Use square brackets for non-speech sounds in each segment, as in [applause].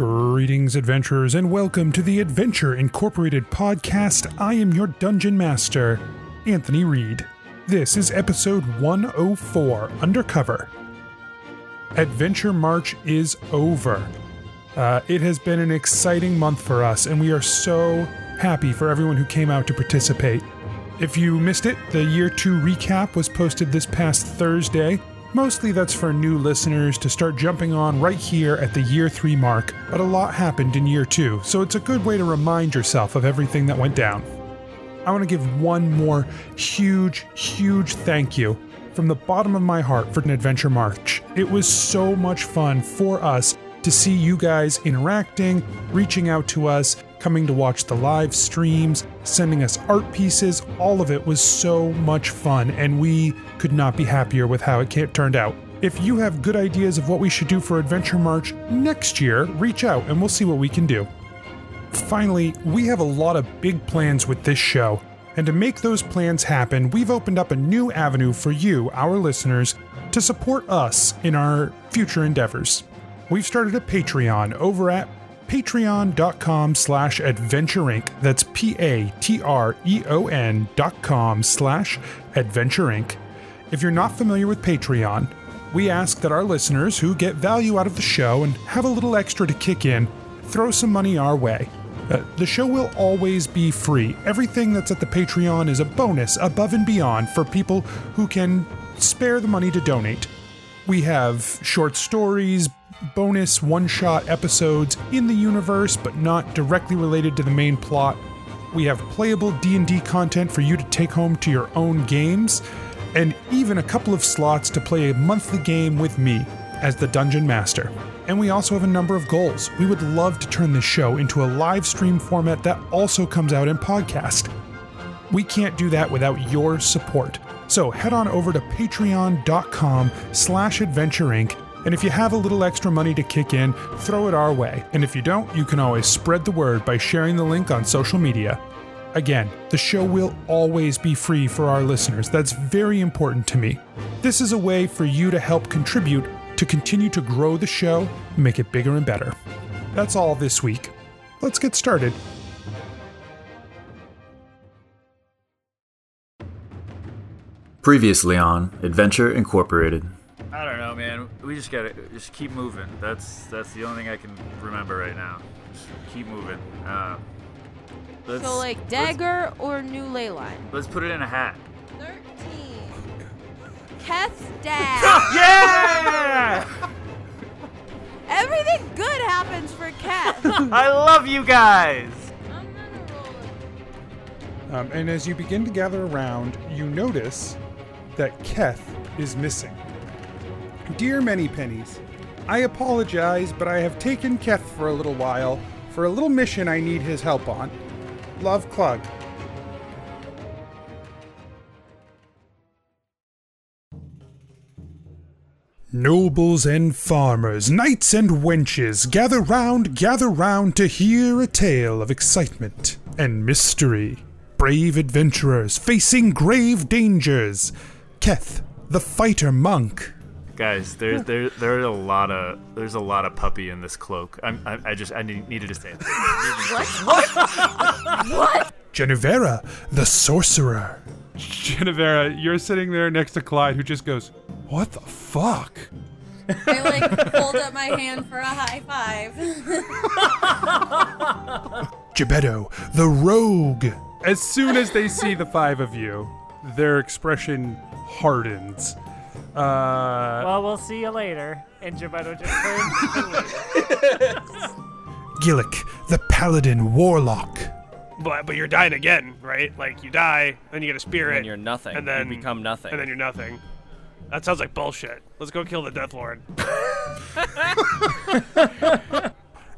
Greetings, adventurers, and welcome to the Adventure Incorporated podcast. I am your dungeon master, Anthony Reed. This is episode 104 Undercover. Adventure March is over. Uh, it has been an exciting month for us, and we are so happy for everyone who came out to participate. If you missed it, the year two recap was posted this past Thursday. Mostly that's for new listeners to start jumping on right here at the year three mark, but a lot happened in year two, so it's a good way to remind yourself of everything that went down. I want to give one more huge, huge thank you from the bottom of my heart for an Adventure March. It was so much fun for us to see you guys interacting, reaching out to us, coming to watch the live streams, sending us art pieces. All of it was so much fun, and we could not be happier with how it turned out. If you have good ideas of what we should do for Adventure March next year, reach out and we'll see what we can do. Finally, we have a lot of big plans with this show, and to make those plans happen, we've opened up a new avenue for you, our listeners, to support us in our future endeavors. We've started a Patreon over at patreon.com slash adventureinc. That's P-A-T-R-E-O-N dot com slash adventureinc. If you're not familiar with Patreon, we ask that our listeners who get value out of the show and have a little extra to kick in, throw some money our way. Uh, the show will always be free. Everything that's at the Patreon is a bonus above and beyond for people who can spare the money to donate. We have short stories, bonus one-shot episodes in the universe but not directly related to the main plot. We have playable D&D content for you to take home to your own games and even a couple of slots to play a monthly game with me as the dungeon master. And we also have a number of goals. We would love to turn this show into a live stream format that also comes out in podcast. We can't do that without your support. So head on over to patreon.com slash adventureinc and if you have a little extra money to kick in, throw it our way. And if you don't, you can always spread the word by sharing the link on social media. Again, the show will always be free for our listeners. That's very important to me. This is a way for you to help contribute to continue to grow the show and make it bigger and better. That's all this week. Let's get started. Previously on Adventure Incorporated. I don't know, man. We just gotta just keep moving. That's that's the only thing I can remember right now. Just keep moving. Uh, So like dagger or new ley line? Let's, let's put it in a hat. Thirteen. Keth's dad. [laughs] Yeah! [laughs] Everything good happens for Keth. [laughs] I love you guys. I'm gonna roll it. Um, and as you begin to gather around, you notice that Keth is missing. Dear Many Pennies, I apologize, but I have taken Keth for a little while for a little mission I need his help on. Love, Clug. Nobles and farmers, knights and wenches, gather round, gather round to hear a tale of excitement and mystery. Brave adventurers facing grave dangers. Keth, the fighter monk. Guys, there's there there's a lot of there's a lot of puppy in this cloak. I'm, I I just I need, needed to say it. [laughs] What? Genevera, the sorcerer. Genevera, you're sitting there next to Clyde, who just goes, "What the fuck?" I like hold up my hand for a high five. [laughs] Gebetto, the rogue. As soon as they see the five of you, their expression hardens. Uh, Well, we'll see you later. And Gebetto just turns. [laughs] Gillick, the paladin warlock. But but you're dying again, right? Like you die, then you get a spirit, And you're nothing. and then you become nothing. and then you're nothing. That sounds like bullshit. Let's go kill the Death Lord. [laughs]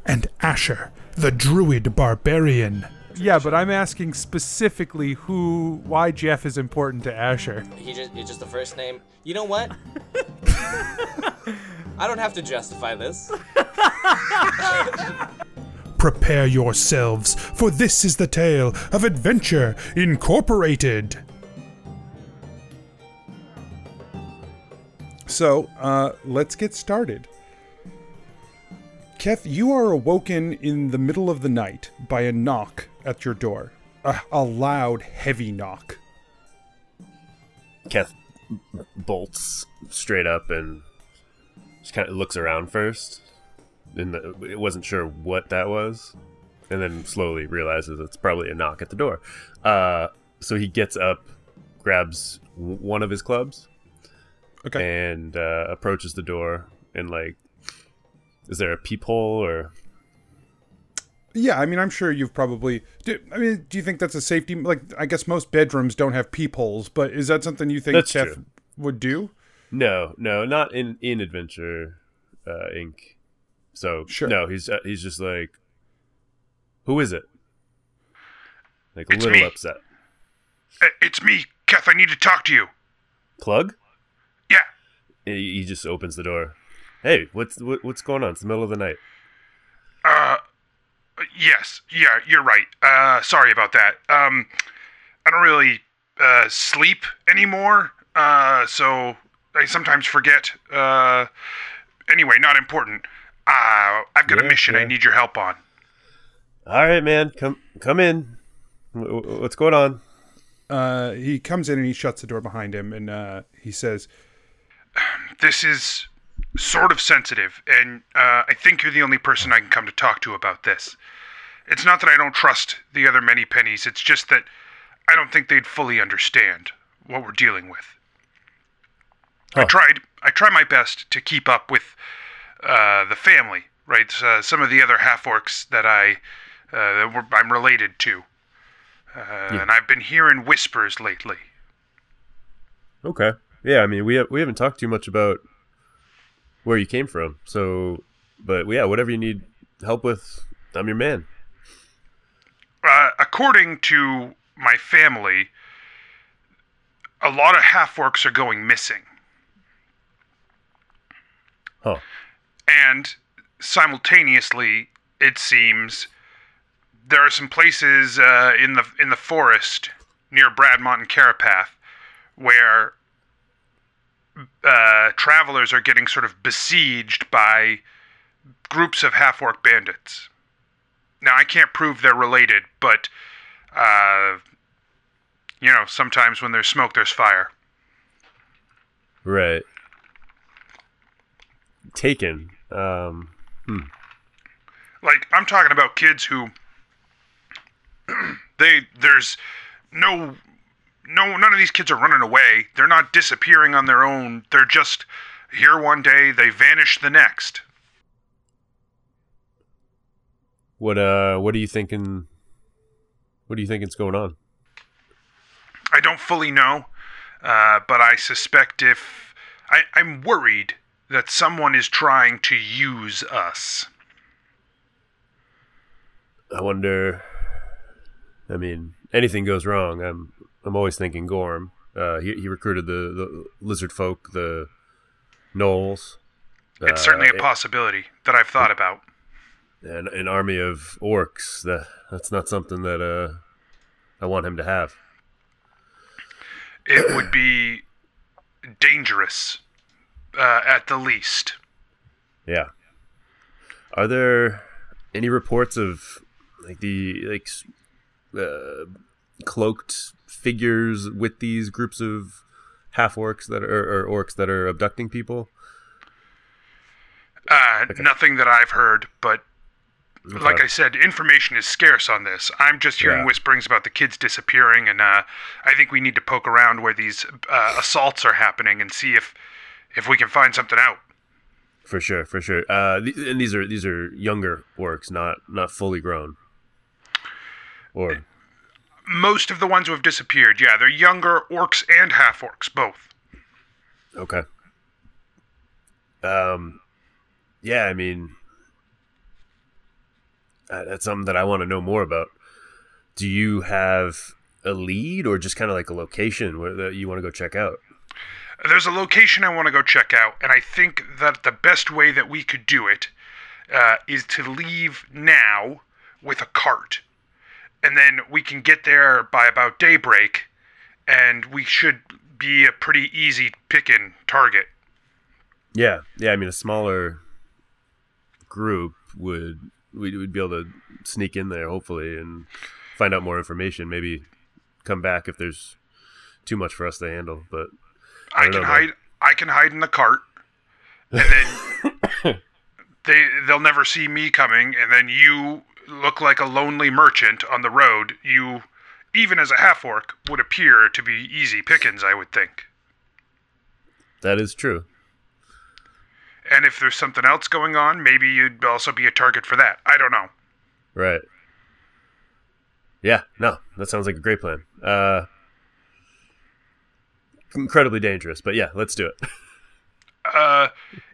And Asher, the druid barbarian. Yeah, but I'm asking specifically who, why Jeff is important to Asher. he just it's just the first name. You know what? [laughs] I don't have to justify this. [laughs] Prepare yourselves, for this is the tale of Adventure Incorporated. So, uh, let's get started. Keth, you are awoken in the middle of the night by a knock at your door. A, a loud, heavy knock. Keth bolts straight up and just kind of looks around first. And it wasn't sure what that was, and then slowly realizes it's probably a knock at the door. Uh, so he gets up, grabs one of his clubs, Okay. and uh, approaches the door. And like, is there a peephole or? Yeah, I mean, I'm sure you've probably. Do, I mean, do you think that's a safety? Like, I guess most bedrooms don't have peepholes, but is that something you think That's Keth true. would do? No, no, not in in Adventure uh, Inc. So Sure. no, he's uh, he's just like, who is it? Like a It's little me. upset. Uh, It's me, Keth. I need to talk to you. Plug? Yeah. And He, he just opens the door. Hey, what's what, what's going on? It's the middle of the night. Uh, yes. Yeah, you're right. Uh, sorry about that. Um, I don't really uh, sleep anymore. Uh, so I sometimes forget. Uh, anyway, not important. Uh, I've got a Yeah, mission I need your help on. All right, man, come come in. Wh- wh- What's going on? Uh, he comes in and he shuts the door behind him, and uh, he says, This is sort of sensitive, and uh, I think you're the only person I can come to talk to about this. It's not that I don't trust the other many pennies, it's just that I don't think they'd fully understand what we're dealing with. I tried. I try my best to keep up with uh, the family, right? Uh, some of the other half orcs that I uh, that we're, I'm related to, uh, and I've been hearing whispers lately. Okay. Yeah, I mean we ha- we haven't talked too much about where you came from. So, but yeah, whatever you need help with, I'm your man. uh, according to my family, a lot of half orcs are going missing. Huh. And simultaneously, it seems there are some places uh, in the in the forest near Bradmont and Carapath where uh, travelers are getting sort of besieged by groups of half orc bandits. Now, I can't prove they're related, but, uh, you know, sometimes when there's smoke, there's fire. Right. Taken. Um, Like, I'm talking about kids who, [clears throat] they, there's no, no, none of these kids are running away. They're not disappearing on their own. They're just here one day, they vanish the next. what uh, what are you thinking? What do you think is going on? I don't fully know, uh, but I suspect if, I, I'm worried that someone is trying to use us. I wonder. I mean, anything goes wrong. I'm I'm always thinking Gorm. Uh, he he recruited the, the lizard folk, the gnolls. It's certainly a uh, possibility that I've thought about. an, an army of orcs. That that's not something that uh I want him to have. It would be dangerous, uh, at the least. Yeah. Are there any reports of like the like uh, cloaked figures with these groups of half orcs that are or orcs that are abducting people? Uh, Nothing that I've heard, but like I said, information is scarce on this. I'm just hearing Yeah. whisperings about the kids disappearing, and uh, I think we need to poke around where these uh, assaults are happening and see if if we can find something out. For sure, for sure. Uh, th- and these are these are younger orcs, not not fully grown. Or Most of the ones who have disappeared, yeah, they're younger orcs and half orcs, both. okay. Um, yeah. I mean, uh, that's something that I want to know more about. Do you have a lead, or just kind of like a location where that you want to go check out? There's a location I want to go check out, and I think that the best way that we could do it uh, is to leave now with a cart. And then we can get there by about daybreak, and we should be a pretty easy picking target. Yeah, yeah. I mean, a smaller group would we would be able to sneak in there hopefully and find out more information. Maybe come back if there's too much for us to handle. But I, don't can know, hide. I can hide in the cart, and then [coughs] they they'll never see me coming. And then you look like a lonely merchant on the road. You, even as a half orc, would appear to be easy pickings. I would think. That is true. And if there's something else going on, maybe you'd also be a target for that. I don't know. Right. Yeah, no, that sounds like a great plan. Uh incredibly dangerous, but yeah, let's do it. [laughs] Uh,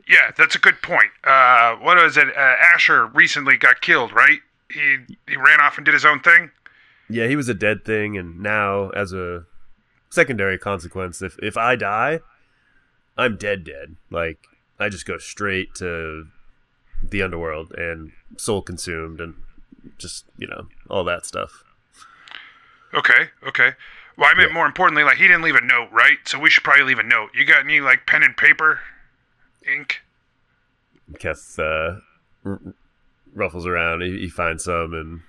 yeah, that's a good point. Uh, what was it? Uh, Asher recently got killed, right? He he ran off and did his own thing. yeah, he was a dead thing and now as a secondary consequence, if if I die, I'm dead dead. Like I just go straight to the underworld and soul consumed and just, you know, all that stuff. Okay, okay. Well, I meant more importantly, like he didn't leave a note, right? So we should probably leave a note. You got any like pen and paper, ink? Keth uh, r- ruffles around. He, he finds some, and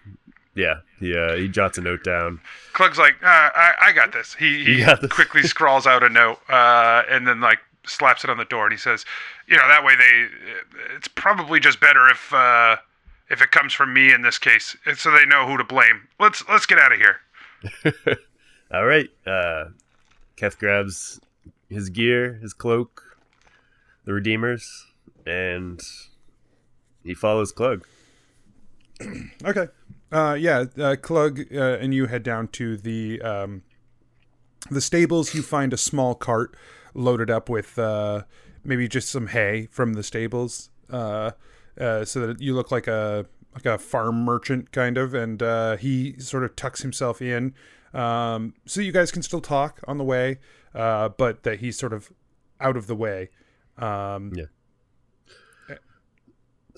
yeah, he uh, he jots a note down. Clug's like, uh, I I got this. He he got this. quickly [laughs] scrawls out a note, uh, and then like slaps it on the door, and he says, you know, that way they, it's probably just better if uh, if it comes from me in this case, so they know who to blame. Let's let's get out of here. [laughs] All right, uh, Keth grabs his gear, his cloak, the Redeemers, and he follows Clug. [clears throat] Okay. Uh, yeah, uh, Clug uh, and you head down to the um, the stables. You find a small cart loaded up with uh, maybe just some hay from the stables, uh, uh, so that you look like a like a farm merchant kind of. And uh, he sort of tucks himself in, um, so you guys can still talk on the way, uh, but that he's sort of out of the way. Um, yeah.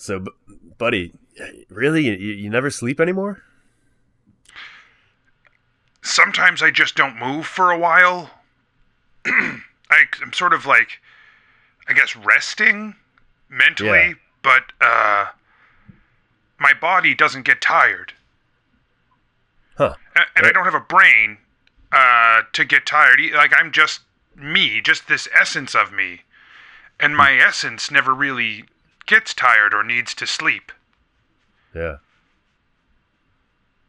So, buddy, really, you, you never sleep anymore? sometimes I just don't move for a while. [clears throat] I, I'm sort of like, I guess, resting mentally, Yeah. but uh, my body doesn't get tired. Huh. A- And, I don't have a brain uh, to get tired. Like, I'm just me, just this essence of me. And my essence never really gets tired or needs to sleep. Yeah.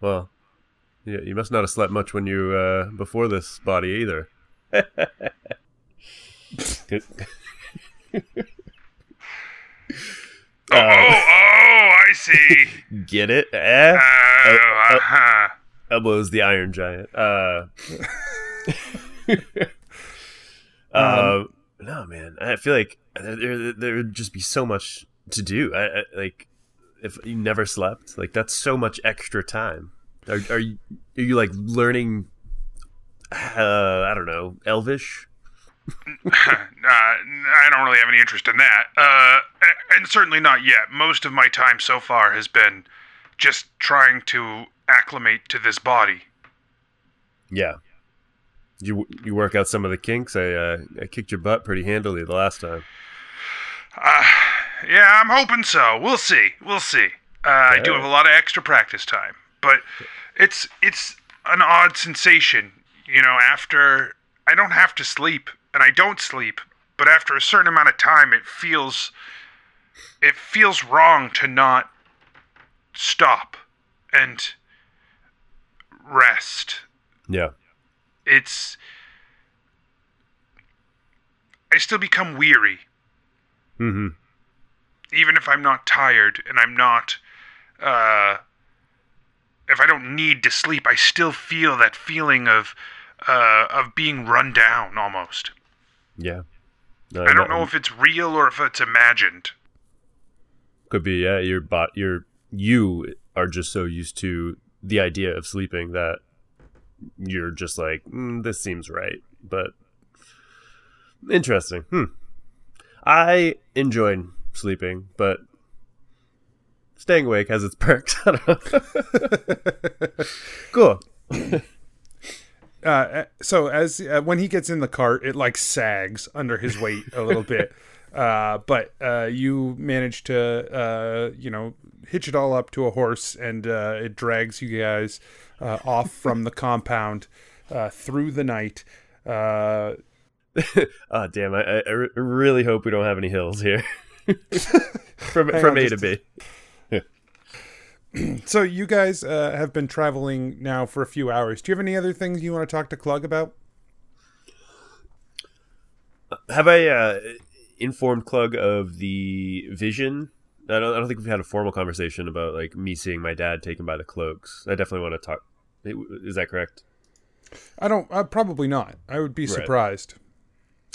Well, yeah, you must not have slept much when you uh, before this body either. Good. Oh, oh, oh, I see. [laughs] Get it? Eh? Oh, El- El- uh-huh. Elbows the Iron Giant. Uh, [laughs] uh, no, man. I feel like there, there would just be so much to do. I, I like if you never slept, like that's so much extra time. Are, are you are you like learning? Uh, I don't know, Elvish. [laughs] uh, I don't really have any interest in that. Uh, and certainly not yet. Most of my time so far has been just trying to acclimate to this body. Yeah. You you work out some of the kinks. I uh, I kicked your butt pretty handily the last time. Uh, yeah, I'm hoping so. We'll see. We'll see. Uh, I do have a lot of extra practice time, but it's it's an odd sensation. You know, after I don't have to sleep, and I don't sleep, but after a certain amount of time, it feels it feels wrong to not stop and rest. Yeah. It's I still become weary Mm-hmm. even if I'm not tired and I'm not, uh, if I don't need to sleep, I still feel that feeling of, uh, of being run down almost. Yeah. No, I don't no- know if it's real or if it's imagined. Could be, yeah. Your bot, your you are just so used to the idea of sleeping that you're just like, mm, this seems right. But interesting. Hmm. I enjoyed sleeping, but staying awake has its [laughs] perks. I don't know. [laughs] cool. [coughs] uh, so as uh, when he gets in the cart, it like sags under his weight a little bit, [laughs] Uh, but uh, you manage to, uh, you know, hitch it all up to a horse, and uh, it drags you guys uh, off from the compound uh, through the night. Uh, oh [laughs] damn! I, I re- really hope we don't have any hills here. [laughs] from Hang from on A just to B. [clears throat] so you guys uh, have been traveling now for a few hours. Do you have any other things you want to talk to Clug about? Have I uh, informed Clug of the vision? I don't, I don't think we've had a formal conversation about like me seeing my dad taken by the cloaks. I definitely want to talk. Is that correct? I don't. Uh, probably not. I would be Right. surprised.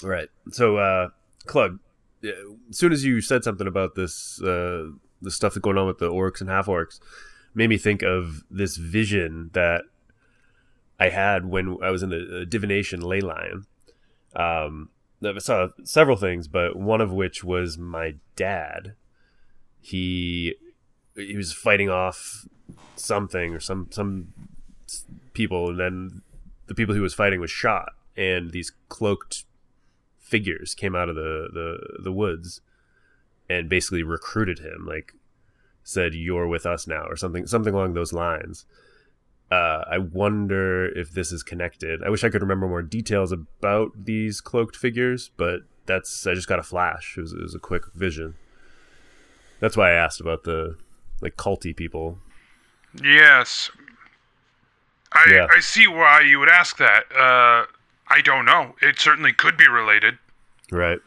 Right. So, uh, Clug, as soon as you said something about this, uh, the stuff that's going on with the orcs and half orcs, made me think of this vision that I had when I was in the uh, divination ley line. Um, I saw several things, but one of which was my dad. He he was fighting off something or some some people, and then the people he was fighting was shot, and these cloaked figures came out of the the the woods and basically recruited him like said you're with us now or something something along those lines uh, I wonder if this is connected. I wish I could remember more details about these cloaked figures, but that's I just got a flash. It was, it was a quick vision. That's why I asked about the like culty people. Yes. I Yeah. I see why you would ask that. Uh, I don't know. It certainly could be related. Right.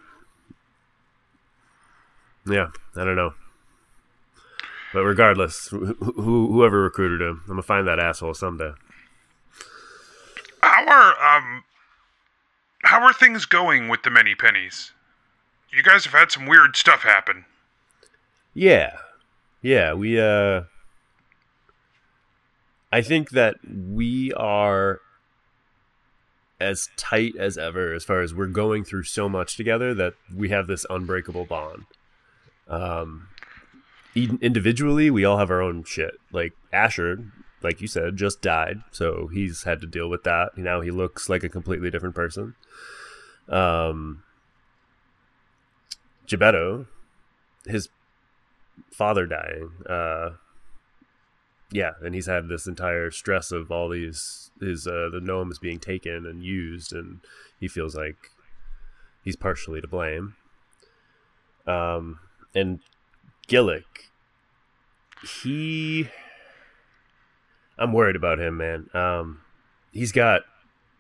Yeah, I don't know. But regardless, who, who, whoever recruited him, I'm gonna find that asshole someday. How are um how are things going with the many pennies? You guys have had some weird stuff happen. Yeah. Yeah, we uh I think that we are as tight as ever as far as we're going through so much together that we have this unbreakable bond. Um in- individually, we all have our own shit. Like Asher, like you said, just died, so he's had to deal with that. Now he looks like a completely different person. Um Gebetto, his father dying. Uh, yeah, and he's had this entire stress of all these his uh, the gnomes being taken and used, and he feels like he's partially to blame. Um, and Gillick, he, I'm worried about him, man. Um, he's got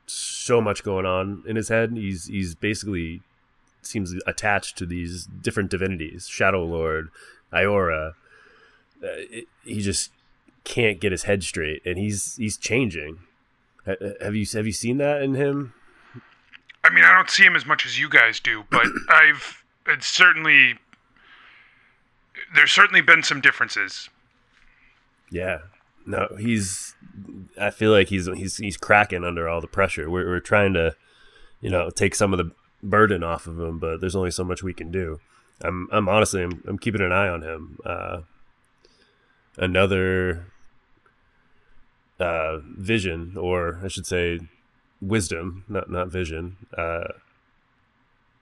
so much going on in his head. He's he's basically seems attached to these different divinities, Shadow Lord, Iora. Uh, it, he just can't get his head straight, and he's he's changing. Have you have you seen that in him? I mean, I don't see him as much as you guys do, but [clears throat] I've it's certainly there's certainly been some differences. Yeah. No, he's. I feel like he's he's he's cracking under all the pressure. We're we're trying to, you know, take some of the burden off of him, but there's only so much we can do. I'm I'm honestly I'm, I'm keeping an eye on him. Uh, another uh, vision, or I should say, wisdom, not not vision. Uh,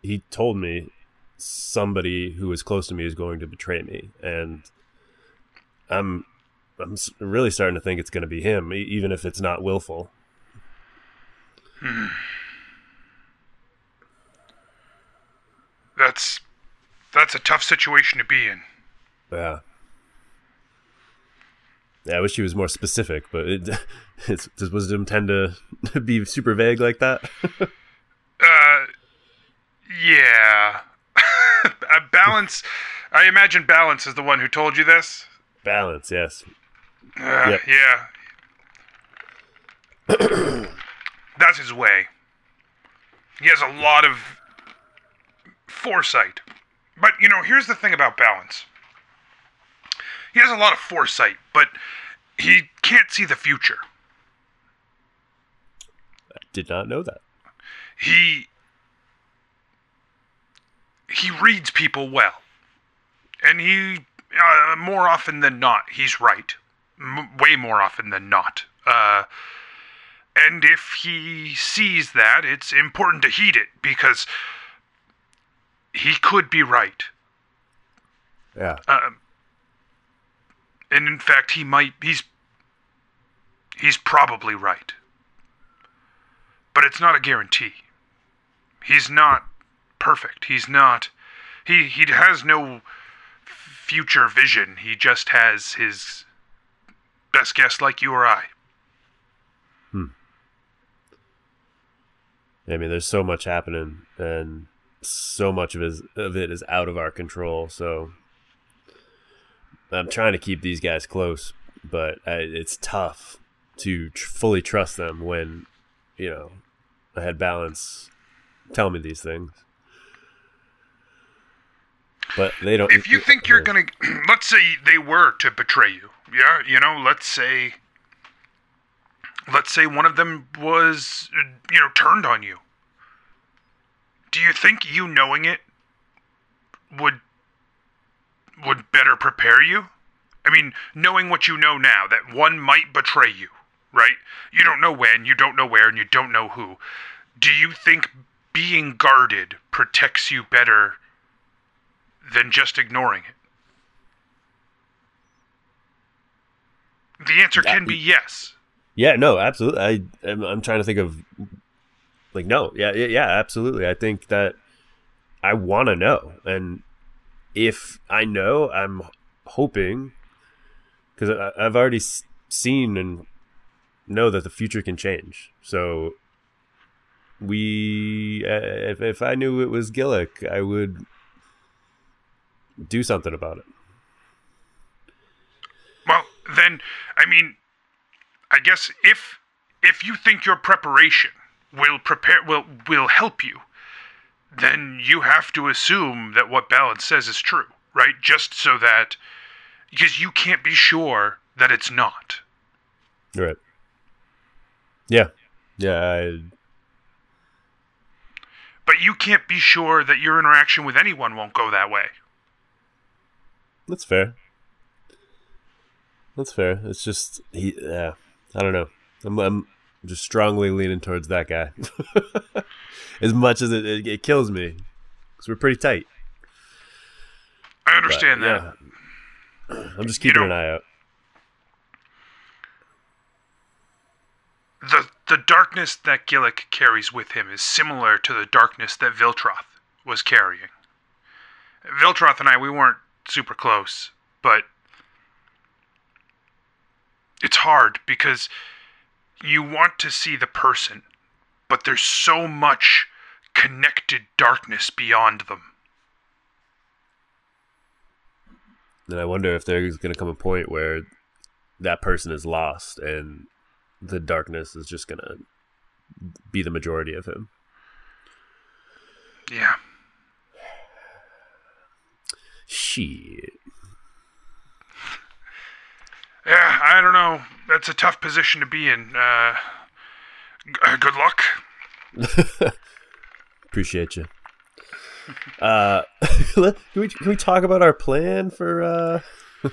he told me somebody who is close to me is going to betray me, and I'm I'm really starting to think it's going to be him, even if it's not willful. That's that's a tough situation to be in. Yeah. Yeah, I wish he was more specific, but it, [laughs] it's, does wisdom tend to [laughs] be super vague like that? [laughs] Uh, yeah. Uh, balance. I imagine balance is the one who told you this. Balance, yes. Uh, Yep. Yeah. [clears throat] That's his way. He has a lot of foresight. But, you know, here's the thing about balance he has a lot of foresight, but he can't see the future. I did not know that. He. He reads people well. And he, uh, more often than not, he's right. M- way more often than not. Uh, and if he sees that, it's important to heed it because he could be right. Yeah. Um, and in fact, he might. He's. He's probably right. But it's not a guarantee. He's not perfect. He's not. He he has no future vision. He just has his best guess, like you or I. Hmm. I mean, there's so much happening, and so much of, his, of it is out of our control. So I'm trying to keep these guys close, but I, it's tough to tr- fully trust them when, you know, I had balance tell me these things. But they don't. If you think you're gonna, [clears throat] let's say they were to betray you, yeah, you know, let's say, let's say one of them was, you know, turned on you. Do you think you knowing it would would better prepare you? I mean, knowing what you know now, that one might betray you, right? You don't know when, you don't know where, and you don't know who. Do you think being guarded protects you better than just ignoring it? The answer can be yes. Yeah, no, absolutely. I I'm, I'm trying to think of like no, yeah, yeah, yeah, absolutely. I think that I want to know, and if I know, I'm hoping because I've already seen and know that the future can change. So we, uh, if if I knew it was Gillick, I would do something about it. Well, then, I mean, I guess if if you think your preparation will prepare will will help you, then you have to assume that what Balance says is true, right? Just so that because you can't be sure that it's not. Right. Yeah. Yeah. I, But you can't be sure that your interaction with anyone won't go that way. That's fair. That's fair. It's just he. Yeah, I don't know. I'm, I'm just strongly leaning towards that guy. [laughs] as much as it, it, it kills me, because we're pretty tight. I understand But, that. yeah. [clears throat] I'm just keeping an eye out. The the darkness that Gillick carries with him is similar to the darkness that Viltroth was carrying. Viltroth and I, we weren't super close, but it's hard because you want to see the person, but there's so much connected darkness beyond them. And I wonder if there's going to come a point where that person is lost and the darkness is just going to be the majority of him. Yeah. Shit. Yeah, I don't know. That's a tough position to be in. Uh, g- uh, good luck. [laughs] Appreciate you. [laughs] Uh, [laughs] can we can we talk about our plan for uh, [laughs]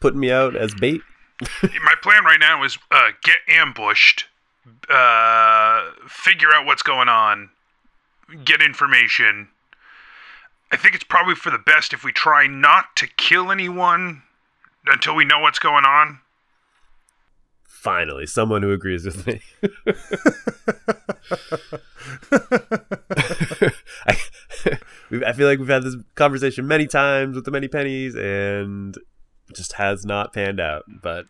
putting me out as bait? My plan right now is uh, get ambushed, uh, figure out what's going on, get information. I think it's probably for the best if we try not to kill anyone until we know what's going on. Finally, someone who agrees with me. [laughs] I, I feel like we've had this conversation many times with the many pennies, and just has not panned out. But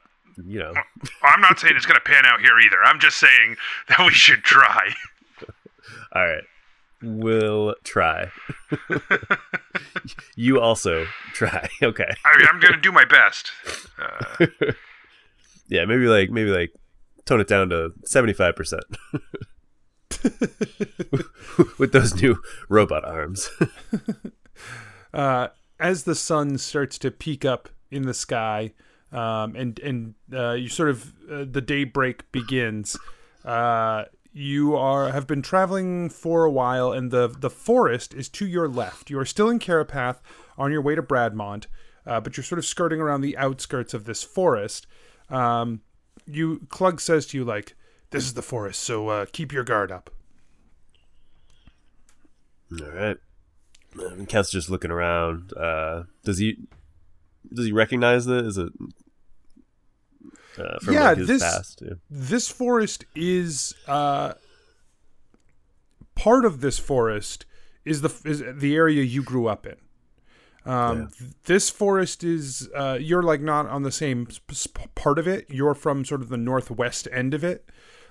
you know, I'm not saying it's going to pan out here either. I'm just saying [laughs] that we should try. [laughs] all right, we'll try. you also try. Okay. I mean, I'm going to do my best. Uh, yeah, maybe like maybe like tone it down to seventy five percent [laughs] with those new robot arms. [laughs] uh, as the sun starts to peak up in the sky, um, and and uh, you sort of uh, the daybreak begins. Uh, you are have been traveling for a while, and the the forest is to your left. You are still in Carapath on your way to Bradmont, uh, but you're sort of skirting around the outskirts of this forest. Um, you Clug says to you like, "This is the forest, so uh, keep your guard up." All right. and Keth's just looking around. Uh, does he does he recognize it? Is it uh, from yeah, like, his this past? Yeah. this forest is uh, part of this forest is the is the area you grew up in. Um, th- This forest is uh, you're like not on the same sp- sp- part of it. You're from sort of the northwest end of it,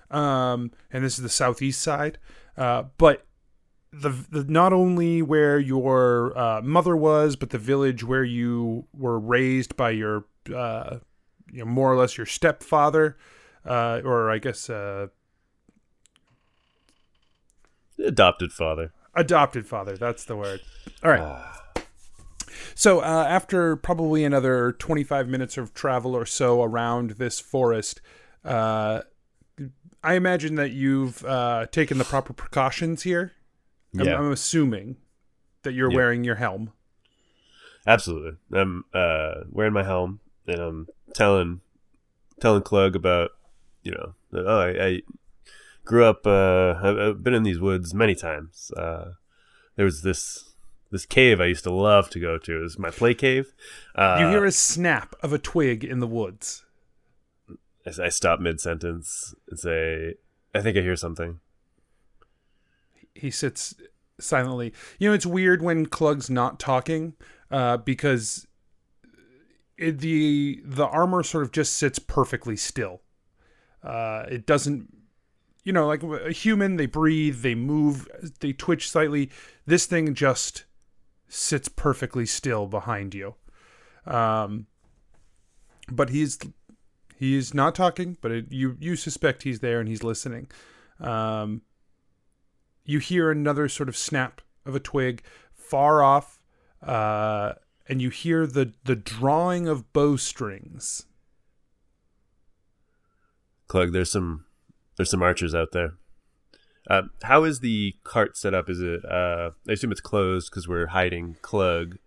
um, and this is the southeast side. Uh, but the, the not only where your uh, mother was, but the village where you were raised by your uh, you know more or less your stepfather, uh, or I guess uh, Adopted father. adopted father. That's the word. All right. So uh, after probably another 25 minutes of travel or so around this forest, uh, I imagine that you've uh, taken the proper precautions here. I'm, Yeah. I'm assuming that you're Yeah. wearing your helm. Absolutely. I'm uh, wearing my helm and I'm telling telling Clug about you know that, oh I, I grew up uh, I've, I've been in these woods many times. Uh, there was this this cave I used to love to go to. Was my play cave. Uh, you hear a snap of a twig in the woods. I, I stop mid sentence and say, "I think I hear something." he sits silently. You know, it's weird when Clug's not talking uh, because it, the the armor sort of just sits perfectly still. Uh, it doesn't, you know, like a human. They breathe, they move, they twitch slightly. This thing just sits perfectly still behind you. Um, but he's he's not talking, but it, you you suspect he's there and he's listening. Um, you hear another sort of snap of a twig far off, uh, and you hear the the drawing of bowstrings. Clug, there's some there's some archers out there. Uh, how is the cart set up? Is it? Uh, I assume it's closed because we're hiding Clug.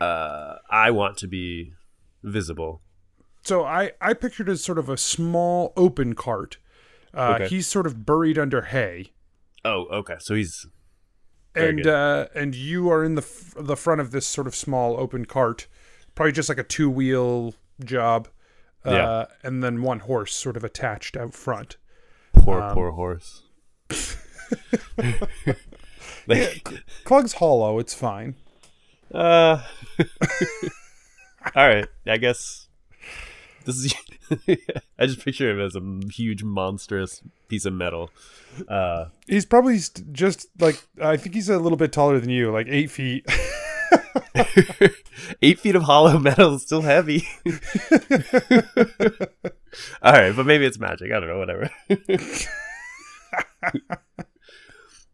Uh, I want to be visible. So I I pictured it as sort of a small open cart. Uh, Okay. He's sort of buried under hay, Oh, okay. So he's and uh, and you are in the f- the front of this sort of small open cart, probably just like a two wheel job, uh, Yeah. and then one horse sort of attached out front. poor, Um, poor horse. Yeah, Cl- Clug's hollow. It's fine. Uh, [laughs] all right. I guess this is. [laughs] I just picture him as a huge, monstrous piece of metal. Uh, He's probably just like I think he's a little bit taller than you, like eight feet. [laughs] eight feet of hollow metal is still heavy. all right, but maybe it's magic. I don't know. Whatever.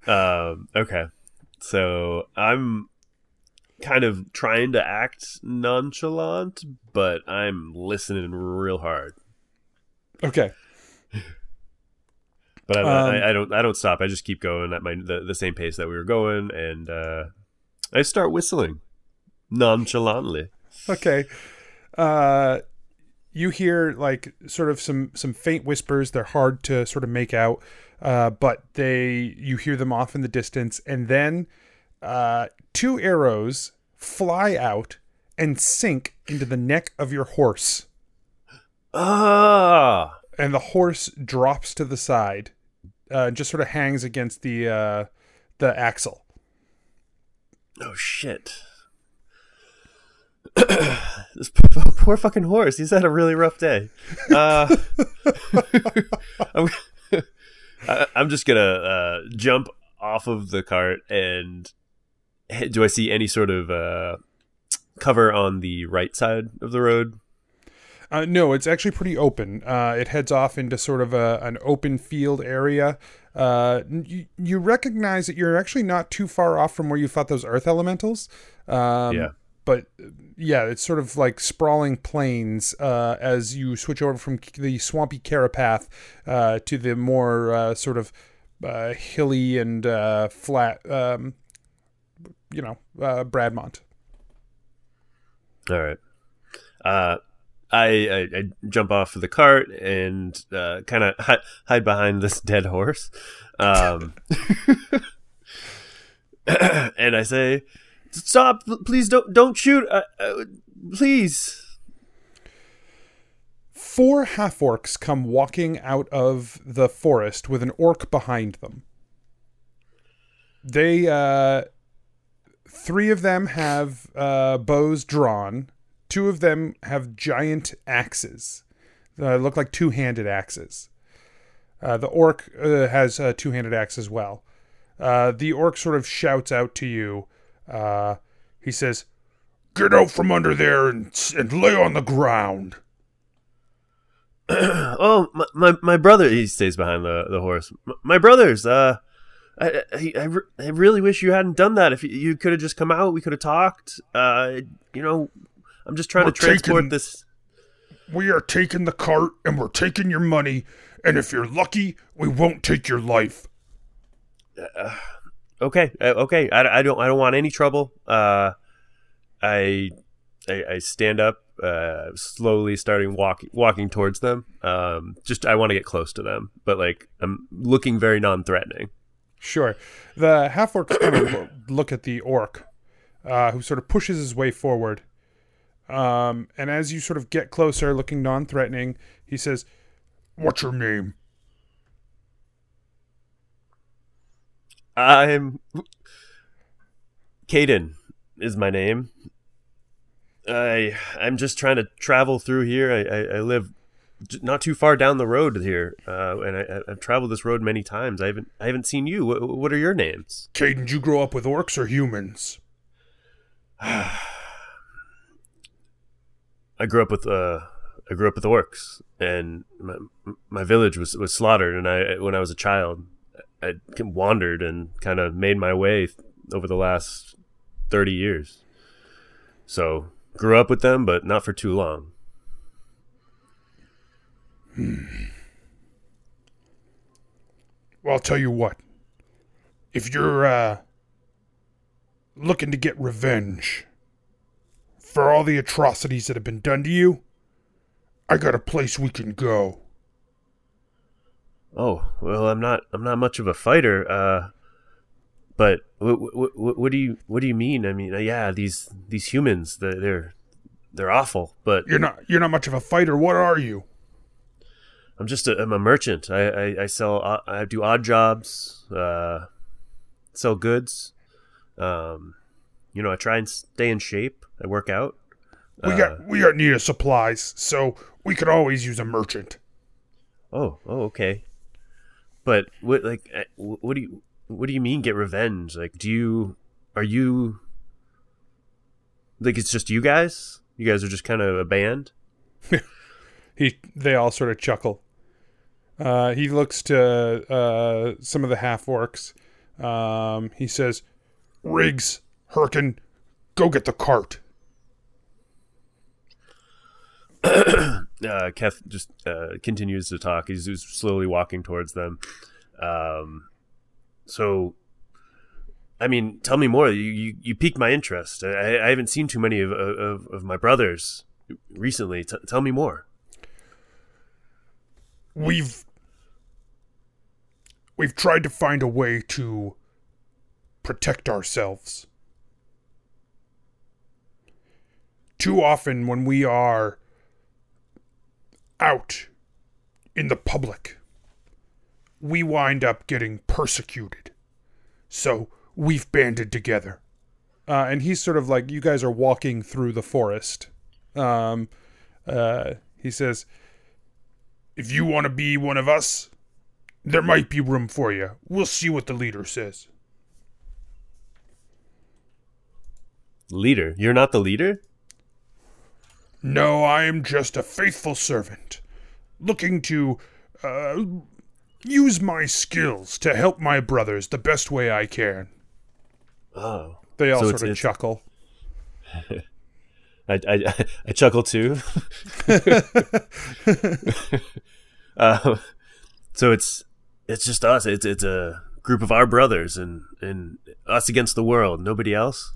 Um. Okay. So I'm kind of trying to act nonchalant, but I'm listening real hard. okay. But I, Um, I, I don't. I don't stop. I just keep going at my the, the same pace that we were going, and uh, I start whistling nonchalantly. Okay. Uh you hear like sort of some some faint whispers. They're hard to sort of make out. Uh but they you hear them off in the distance and then uh two arrows fly out and sink into the neck of your horse. Ah. And the horse drops to the side. Uh just sort of hangs against the uh the axle. Oh shit. [clears throat] this p- poor fucking horse. He's had a really rough day. Uh, [laughs] I'm, I- I'm just gonna uh, jump off of the cart and do I see any sort of uh, cover on the right side of the road? Uh, no, it's actually pretty open. Uh, it heads off into sort of a, an open field area. Uh, you, you recognize that you're actually not too far off from where you fought those earth elementals. Um, Yeah. But yeah, it's sort of like sprawling plains uh, as you switch over from the swampy Carapath uh, to the more uh, sort of uh, hilly and uh, flat, um, you know, uh, Bradmont. All right. I, I, I jump off of the cart and kind of hi- hide behind this dead horse. Um, [laughs] and I say, "Stop! Please don't don't shoot! Uh, uh, please." Four half orcs come walking out of the forest with an orc behind them. They, uh, three of them have uh, bows drawn. Two of them have giant axes. Uh, look like two handed axes. Uh, the orc uh, has a two handed axe as well. Uh, the orc sort of shouts out to you. Uh, he says, Get out from under there and, and lay on the ground. [clears throat] oh, my, my my brother. He stays behind the the horse. M- my brothers. Uh, I I, I, re- I really wish you hadn't done that. If you, you could have just come out, we could have talked. Uh, you know, I'm just trying We're to transport taking- this. We are taking the cart and we're taking your money, and if you're lucky, we won't take your life. Uh, okay. I, I don't I don't want any trouble. Uh, I I, I stand up, uh, slowly starting walking walking towards them. Um, just I want to get close to them, but like I'm looking very non-threatening. Sure. The half of look at the orc, uh, who sort of pushes his way forward. Um, and as you sort of get closer, looking non threatening, he says, What's your name? I'm Caden is my name. I I'm just trying to travel through here. I I, I live not too far down the road here, uh, and I, I've traveled this road many times. I haven't I haven't seen you. What, what are your names? Caden, did you grow up with orcs or humans? [sighs] I grew up with uh I grew up with orcs, and my my village was was slaughtered. And I when I was a child, I wandered and kind of made my way over the last thirty years. So grew up with them, but not for too long. Well, I'll tell you what. If you're uh, looking to get revenge for all the atrocities that have been done to you, I got a place we can go. Oh well, I'm not I'm not much of a fighter. Uh, but what, what, what do you what do you mean? I mean, uh, yeah, these these humans they're they're, they're awful. But You're not you're not much of a fighter. What are you? I'm just a, I'm a merchant. I, I, I sell o- I do odd jobs, uh, sell goods. Um, you know, I try and stay in shape. I work out. We Uh, got we got need of supplies, so we could always use a merchant. Oh, oh, okay. But what like uh, what do you what do you mean get revenge? Like, do you are you like it's just you guys? You guys are just kind of a band. [laughs] he they all sort of chuckle. Uh, he looks to uh, some of the half orcs. Um, he says, Riggs, Herkin, go get the cart. [clears throat] uh, Keth just uh, continues to talk. He's, he's slowly walking towards them. Um, so, I mean, tell me more. You you, you piqued my interest. I, I haven't seen too many of of, of my brothers recently. T- tell me more. We've we've tried to find a way to protect ourselves. Too often when we are out in the public, we wind up getting persecuted. So we've banded together. uh, and he's sort of like, you guys are walking through the forest. Um, uh, he says, If you want to be one of us, there might be room for you. We'll see what the leader says. Leader, you're not the leader. No, I am just a faithful servant, looking to uh, use my skills to help my brothers the best way I can. Oh, they all So sort it's- of it's- chuckle. [laughs] I, I, I chuckle too. [laughs] uh, so it's it's just us. It's it's a group of our brothers and and us against the world. Nobody else.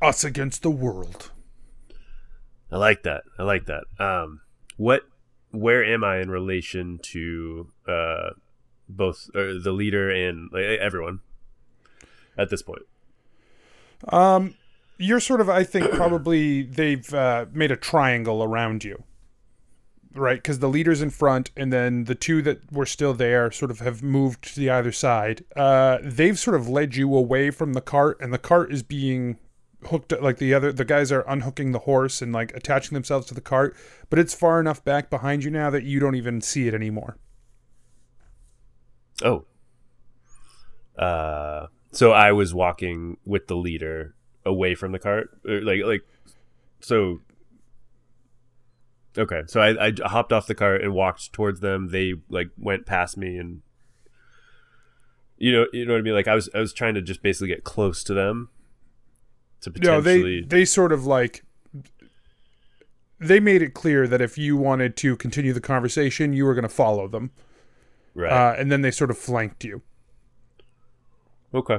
Us against the world. I like that. I like that. Um, what? Where am I in relation to uh, both uh, the leader and like, everyone? at this point? Um, you're sort of, I think, [clears throat] probably they've uh, made a triangle around you, right? Because the leader's in front, and then the two that were still there sort of have moved to the either side. Uh, they've sort of led you away from the cart, and the cart is being hooked. Like the other, the guys are unhooking the horse and like attaching themselves to the cart, but it's far enough back behind you now that you don't even see it anymore. Oh. Uh, so I was walking with the leader away from the cart, like like, so. Okay, so I, I hopped off the cart and walked towards them. They like went past me, and you know, you know what I mean. Like I was, I was trying to just basically get close to them to No, potentially. they they sort of like they made it clear that if you wanted to continue the conversation, you were going to follow them, right. uh, and then they sort of flanked you. Okay.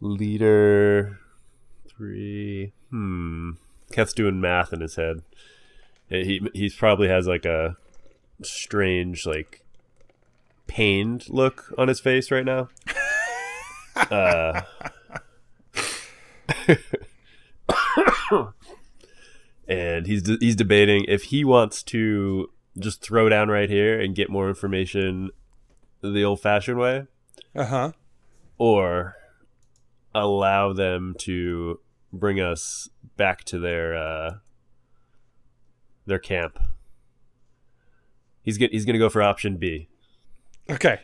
Leader three. Hmm. Keth's doing math in his head. He he probably has like a strange like pained look on his face right now. Uh, [coughs] and he's de- he's debating if he wants to just throw down right here and get more information the old-fashioned way Uh huh. or allow them to bring us back to their uh, their camp. He's get, he's going to go for option B. Okay.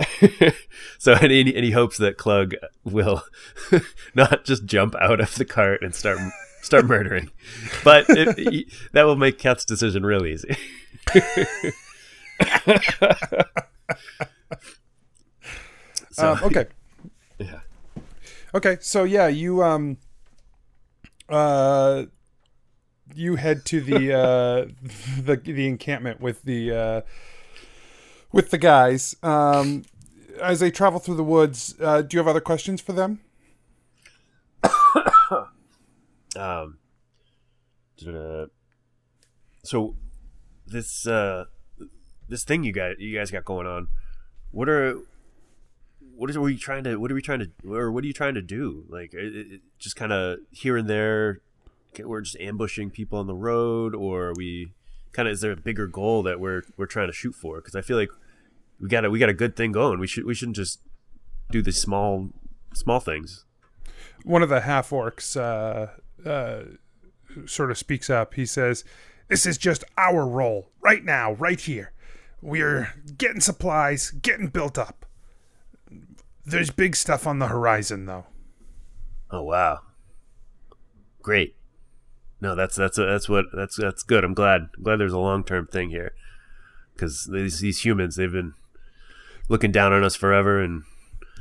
[laughs] so and he, and he hopes that Clug will [laughs] not just jump out of the cart and start start murdering, but it, he, that will make Keth's decision real easy. [laughs] So- um, okay. Yeah. Okay. So yeah, you um uh you head to the uh the the encampment with the uh with the guys. Um as they travel through the woods, uh, do you have other questions for them? [coughs] um so this uh this thing you guys you guys got going on what are what is we trying to what are we trying to or what are you trying to do like it, it, just kind of here and there we're just ambushing people on the road or we kind of is there a bigger goal that we're we're trying to shoot for because i feel like we got a we got a good thing going we should we shouldn't just do the small small things One of the half orcs uh, uh, sort of speaks up. He says, "This is just our role right now, right here. We're getting supplies, getting built up. There's big stuff on the horizon, though." Oh wow. Great. No, that's that's that's what that's that's good. I'm glad. I'm glad there's a long term thing here, because these these humans they've been looking down on us forever, and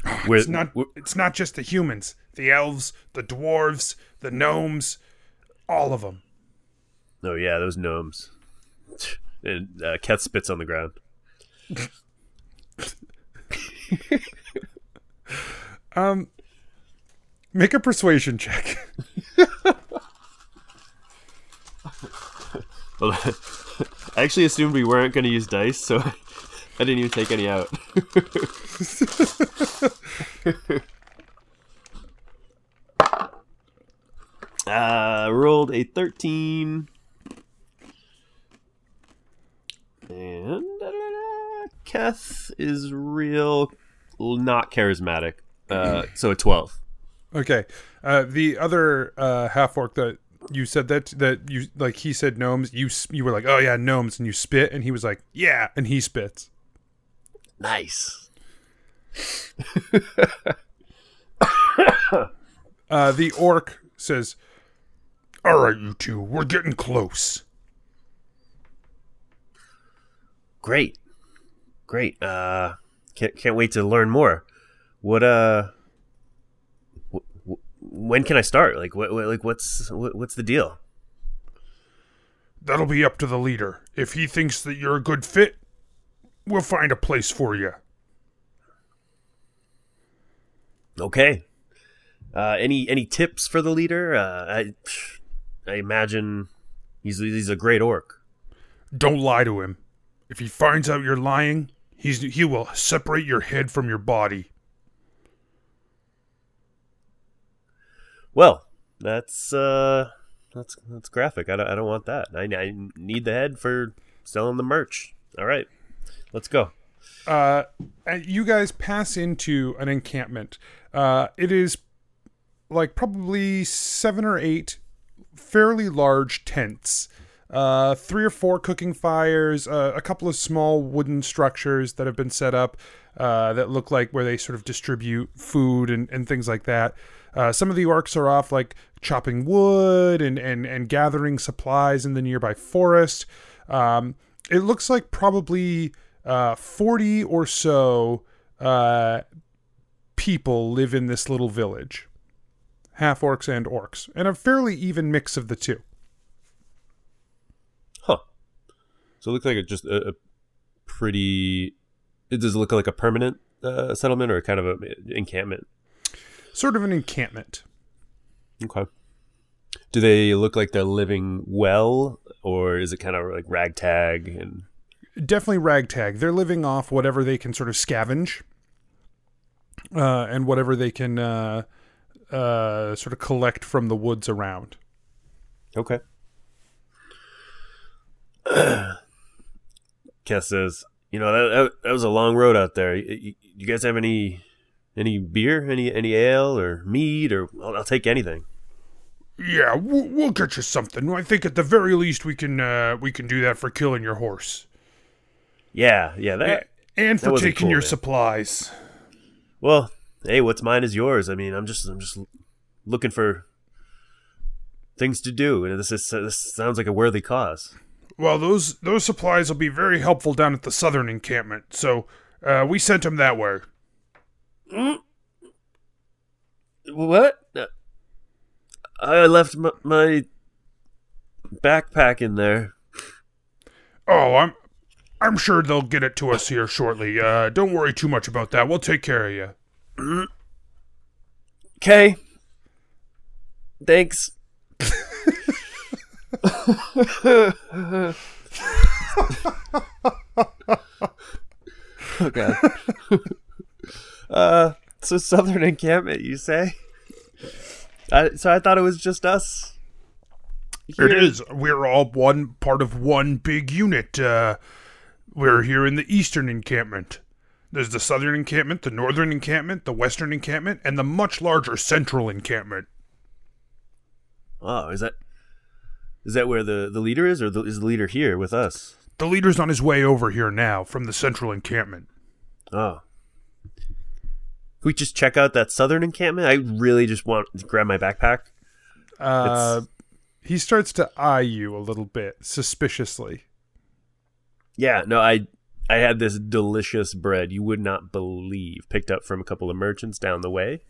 [sighs] we're It's not. It's not just the humans, the elves, the dwarves, the gnomes, all of them. oh yeah, those gnomes. [sighs] And uh, Keth spits on the ground. [laughs] Um, make a persuasion check. [laughs] Well, [laughs] I actually assumed we weren't going to use dice, so I didn't even take any out. [laughs] uh, rolled a 13. And da-da-da, Keth is real not charismatic. Uh, [clears throat] so a 12. Okay. Uh, the other uh, half orc that you said that that you like he said gnomes. You you were like, oh yeah, gnomes, and you spit, and he was like, yeah, and he spits. Nice. [coughs] Uh, the orc says, "All right, you two, we're getting close." Great, great. Uh, can't can't wait to learn more. What uh, w- w- when can I start? Like what, what like what's what, what's the deal? That'll be up to the leader. If he thinks that you're a good fit, we'll find a place for you. Okay. Uh, any any tips for the leader? Uh, I I imagine he's he's a great orc. Don't lie to him. If he finds out you're lying, He's he will separate your head from your body. Well, that's uh, that's that's graphic. I don't, I don't want that. I, I need the head for selling the merch. All right, let's go. Uh, you guys pass into an encampment. Uh, it is like probably seven or eight fairly large tents. Uh, three or four cooking fires, uh, a couple of small wooden structures that have been set up uh, that look like where they sort of distribute food and, and things like that. Uh, some of the orcs are off like chopping wood and, and, and gathering supplies in the nearby forest. Um, it looks like probably uh, 40 or so uh, people live in this little village half orcs and orcs, and a fairly even mix of the two. Huh. So it looks like a, just a, a pretty. It does it look like a permanent uh, settlement or kind of an encampment? Sort of an encampment. Okay. Do they look like they're living well, or is it kind of like ragtag and? Definitely ragtag. They're living off whatever they can sort of scavenge, uh, and whatever they can uh, uh, sort of collect from the woods around. Okay. [clears throat] Keth says, "You know that, that, that was a long road out there. You, you, guys have any any beer, any any ale or mead, or I'll, I'll take anything." Yeah, we'll, we'll, get you something. I think at the very least we can uh, we can do that for killing your horse. Yeah, yeah, that and for taking cool, your man. supplies. Well, hey, what's mine is yours. I mean, I'm just I'm just looking for things to do, and this is this sounds like a worthy cause. Well, those those supplies will be very helpful down at the southern encampment. So uh, we sent them that way. Mm. What? I left my, my backpack in there. Oh, I'm I'm sure they'll get it to us here shortly. Uh, don't worry too much about that. We'll take care of you. Okay. Thanks. oh god. uh, so southern encampment, you say? I, so I thought it was just us. Here. It is. We're all one part of one big unit. Uh, we're here in the eastern encampment. There's the southern encampment, the northern encampment, the western encampment, and the much larger central encampment. Oh, is that is that where the, the leader is, or the, is the leader here with us? The leader's on his way over here now from the central encampment. Oh. Can we just check out that southern encampment? I really just want to grab my backpack. Uh, he starts to eye you a little bit suspiciously. Yeah, no, I I had this delicious bread you would not believe picked up from a couple of merchants down the way.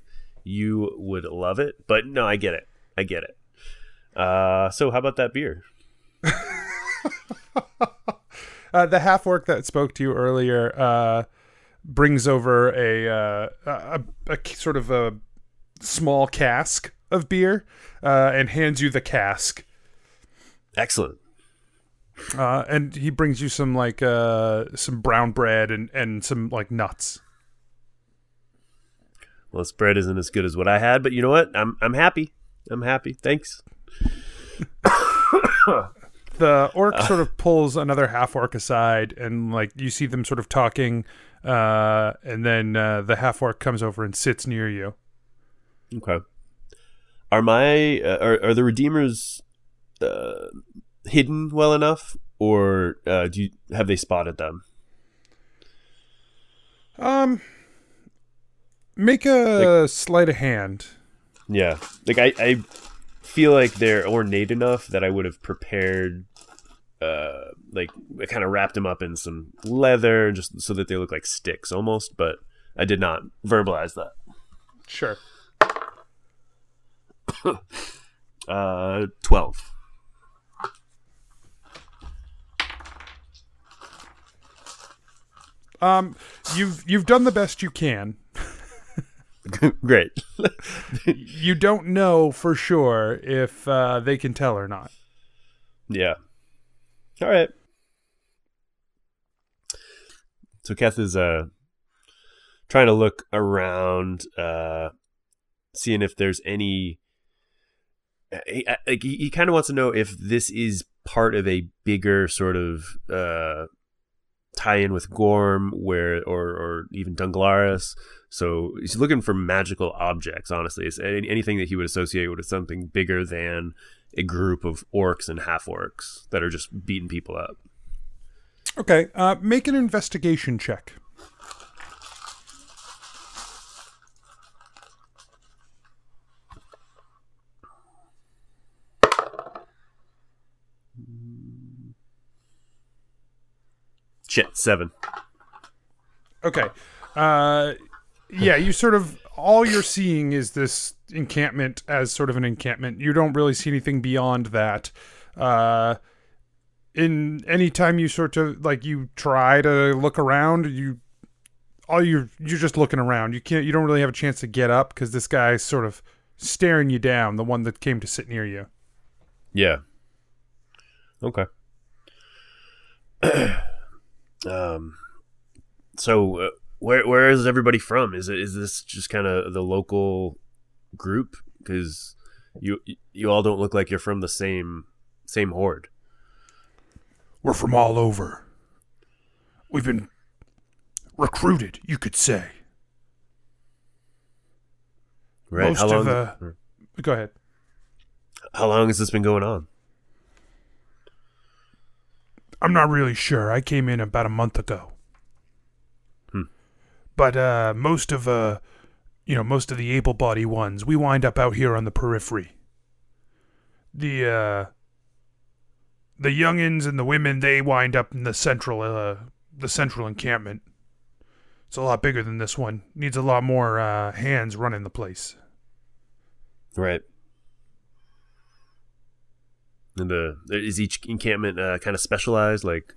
You would love it, but no, I get it. I get it. Uh, so how about that beer? [laughs] uh, the half orc that spoke to you earlier uh, brings over a, uh, a, a, sort of a small cask of beer uh, and hands you the cask. Excellent. Uh, and he brings you some like uh, some brown bread and, and some like nuts. Well, this bread isn't as good as what I had, but you know what? I'm I'm happy. I'm happy. Thanks. [coughs] the orc sort of pulls another half orc aside, and like you see them sort of talking, uh, and then uh, the half orc comes over and sits near you. Okay. Are my uh, are are the redeemers uh, hidden well enough, or uh, do you have they spotted them? Um, make a like, sleight of hand. Yeah, like I, I feel like they're ornate enough that I would have prepared, uh, like I kind of wrapped them up in some leather just so that they look like sticks almost, but I did not verbalize that. Sure. [coughs] uh, twelve. Um, you've you've done the best you can. [laughs] Great. you don't know for sure if uh, they can tell or not. Yeah. All right. so Keth is uh trying to look around, uh, seeing if there's any. He, like he, he kind of wants to know if this is part of a bigger sort of uh, tie-in with Gorm, where or or even Dunglaris. So he's looking for magical objects. Honestly, it's any, anything that he would associate with something bigger than a group of orcs and half orcs that are just beating people up. Okay, uh, make an investigation check. Shit, seven. Okay. Uh, yeah, you sort of all you're seeing is this encampment as sort of an encampment. You don't really see anything beyond that. Uh, in any time you sort of like you try to look around, you all you you're just looking around. You can't you don't really have a chance to get up because this guy's sort of staring you down. The one that came to sit near you. Yeah. Okay. [clears throat] um. So, uh, where where is everybody from? Is it is this just kind of the local group? Because you you all don't look like you're from the same same horde. We're from all over. We've been recruited, you could say. Right. Most how long? of the. Go ahead. How long has this been going on? I'm not really sure. I came in about a month ago. Hmm. But uh, most of uh, you know, most of the able-bodied ones, we wind up out here on the periphery. The uh, the youngins and the women, they wind up in the central uh, the central encampment. It's a lot bigger than this one. Needs a lot more uh, hands running the place. Right. And uh, is each encampment uh, kind of specialized? Like,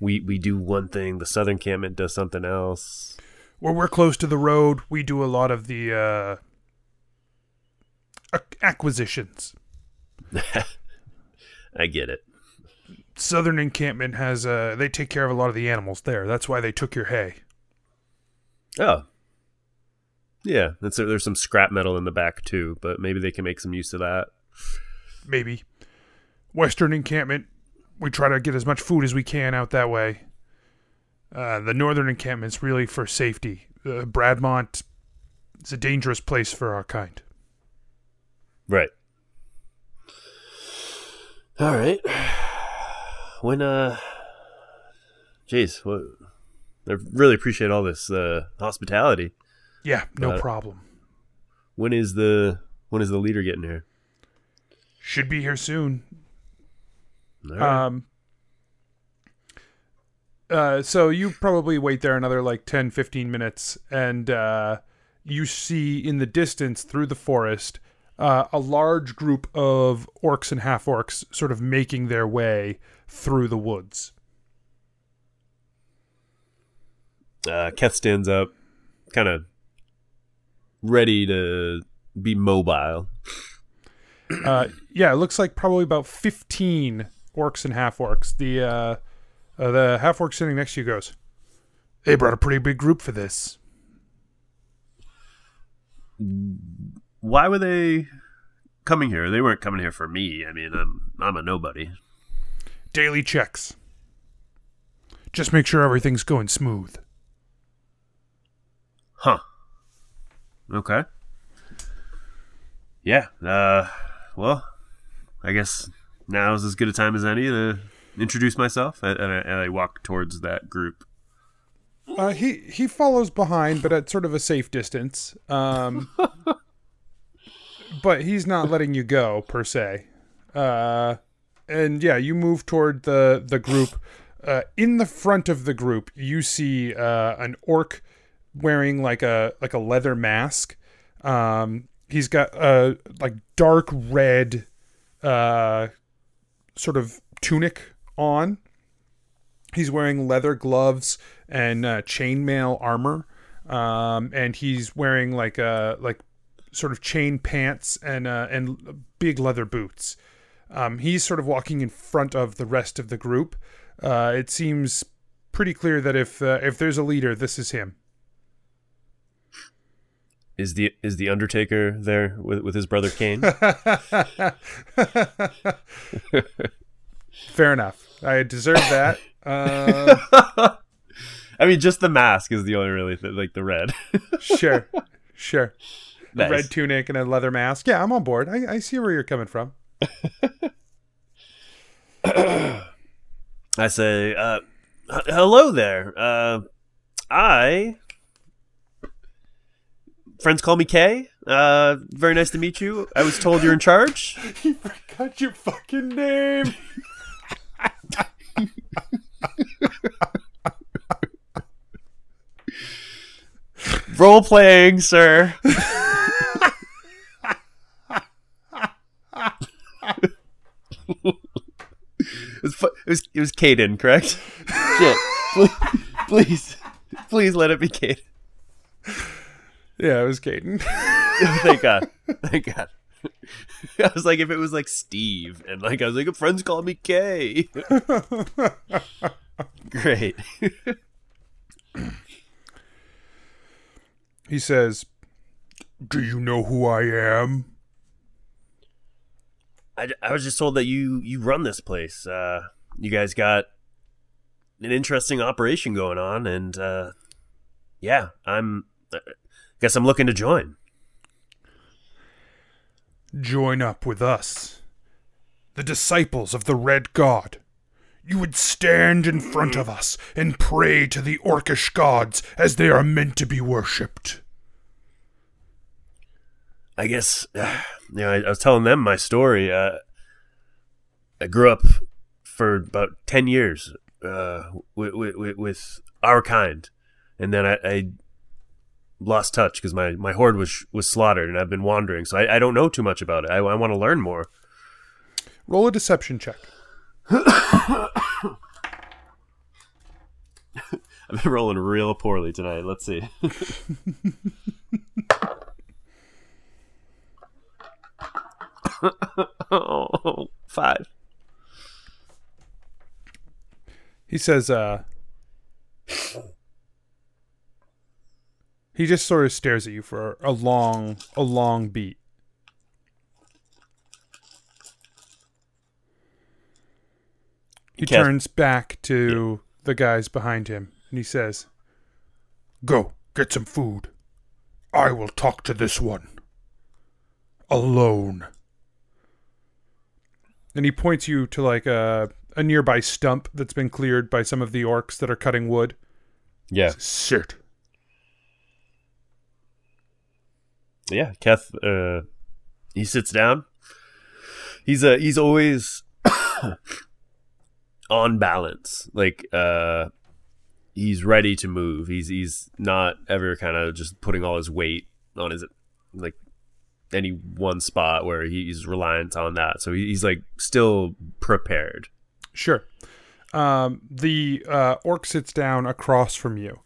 we we do one thing, the southern encampment does something else. Where we're close to the road, we do a lot of the uh, acquisitions. [laughs] I get it. Southern encampment has uh, they take care of a lot of the animals there. That's why they took your hay. Oh. Yeah, that's, there's some scrap metal in the back too, but maybe they can make some use of that. Maybe. Western encampment, we try to get as much food as we can out that way. Uh, the northern encampment's really for safety. Uh, Bradmont is a dangerous place for our kind. Right. All right. When uh, jeez, what? I really appreciate all this uh, hospitality. Yeah, no Uh, problem. When is the when is the leader getting here? Should be here soon. Right. Um. Uh, so you probably wait there another like 10, 15 minutes, and uh, you see in the distance through the forest uh, a large group of orcs and half orcs sort of making their way through the woods. uh, Keth stands up, kind of ready to be mobile. Uh, yeah, it looks like probably about 15 orcs and half orcs. The uh, uh, the half orc sitting next to you goes, They brought a pretty big group for this. Why were they coming here? They weren't coming here for me. I mean, I'm I'm a nobody. Daily checks. Just make sure everything's going smooth. Huh. Okay. Yeah. Uh. Well, I guess now is as good a time as any to introduce myself, and, and, I, and I walk towards that group. Uh, he he follows behind, but at sort of a safe distance. Um, [laughs] but he's not letting you go per se. Uh, and yeah, you move toward the the group. Uh, in the front of the group, you see uh, an orc wearing like a like a leather mask. Um, he's got a like dark red, uh, sort of tunic on. He's wearing leather gloves and uh, chainmail armor, um, and he's wearing like a like sort of chain pants and uh, and big leather boots. Um, he's sort of walking in front of the rest of the group. Uh, it seems pretty clear that if uh, if there's a leader, this is him. Is the is the Undertaker there with with his brother Kane? [laughs] Fair enough. I deserve that. Uh, [laughs] I mean, just the mask is the only really th- like the red. [laughs] sure, sure. Nice. red tunic and a leather mask. Yeah, I'm on board. I, I see where you're coming from. [clears throat] I say, uh, hello there. Uh, I friends call me Kay. Uh, very nice to meet you. I was told you're in charge. [laughs] you forgot your fucking name. Role playing, sir. it, was, fu- it was it was Caden, correct? Shit. [laughs] Please, please, please let it be Caden. Yeah, it was Caden. [laughs] [laughs] Thank God. Thank God. [laughs] I was like, if it was like Steve, and like I was like, friends call me Kay. Great. He says, Do you know who I am? I, I was just told that you you run this place. Uh, you guys got an interesting operation going on, and uh, yeah, I'm. Guess I'm looking to join. Join up with us, the disciples of the Red God. You would stand in front of us and pray to the Orcish gods as they are meant to be worshipped. I guess uh, [sighs] you know I, I was telling them my story. Uh, I grew up for about ten years uh, with, with, with our kind, and then I, I lost touch because my, my horde was was slaughtered, and I've been wandering. So I, I don't know too much about it. I, I want to learn more. Roll a deception check. [coughs] I've been rolling real poorly tonight. Let's see. oh, [laughs] five. He says, uh, he just sort of stares at you for a long, a long beat. He turns back to the guys behind him and he says, Go, get some food. I will talk to this one. Alone. and he points you to like a, a nearby stump that's been cleared by some of the orcs that are cutting wood. Yeah, Sit. Yeah. Keth, uh, he sits down. He's uh, he's always [coughs] on balance. Like uh, he's ready to move. He's he's not ever kind of just putting all his weight on his like any one spot where he's reliant on that. So he- he's like still prepared. Sure. Um, the uh, orc sits down across from you,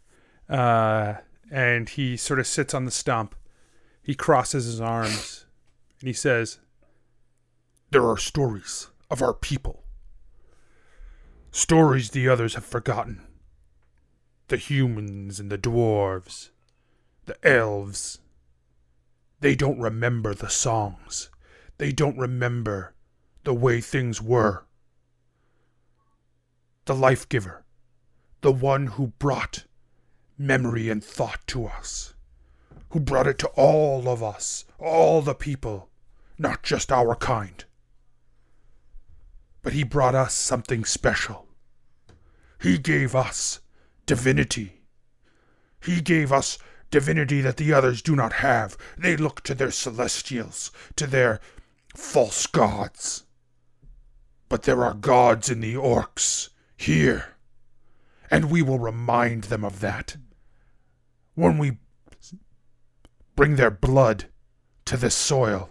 uh, and he sort of sits on the stump. He crosses his arms, and he says, There are stories of our people. Stories the others have forgotten. The humans and the dwarves, the elves. They don't remember the songs. They don't remember the way things were. The life giver, the one who brought memory and thought to us, who brought it to all of us, all the people, not just our kind. But he brought us something special. He gave us divinity. He gave us divinity that the others do not have. They look to their celestials, to their false gods. But there are gods in the orcs here, and we will remind them of that when we bring their blood to this soil.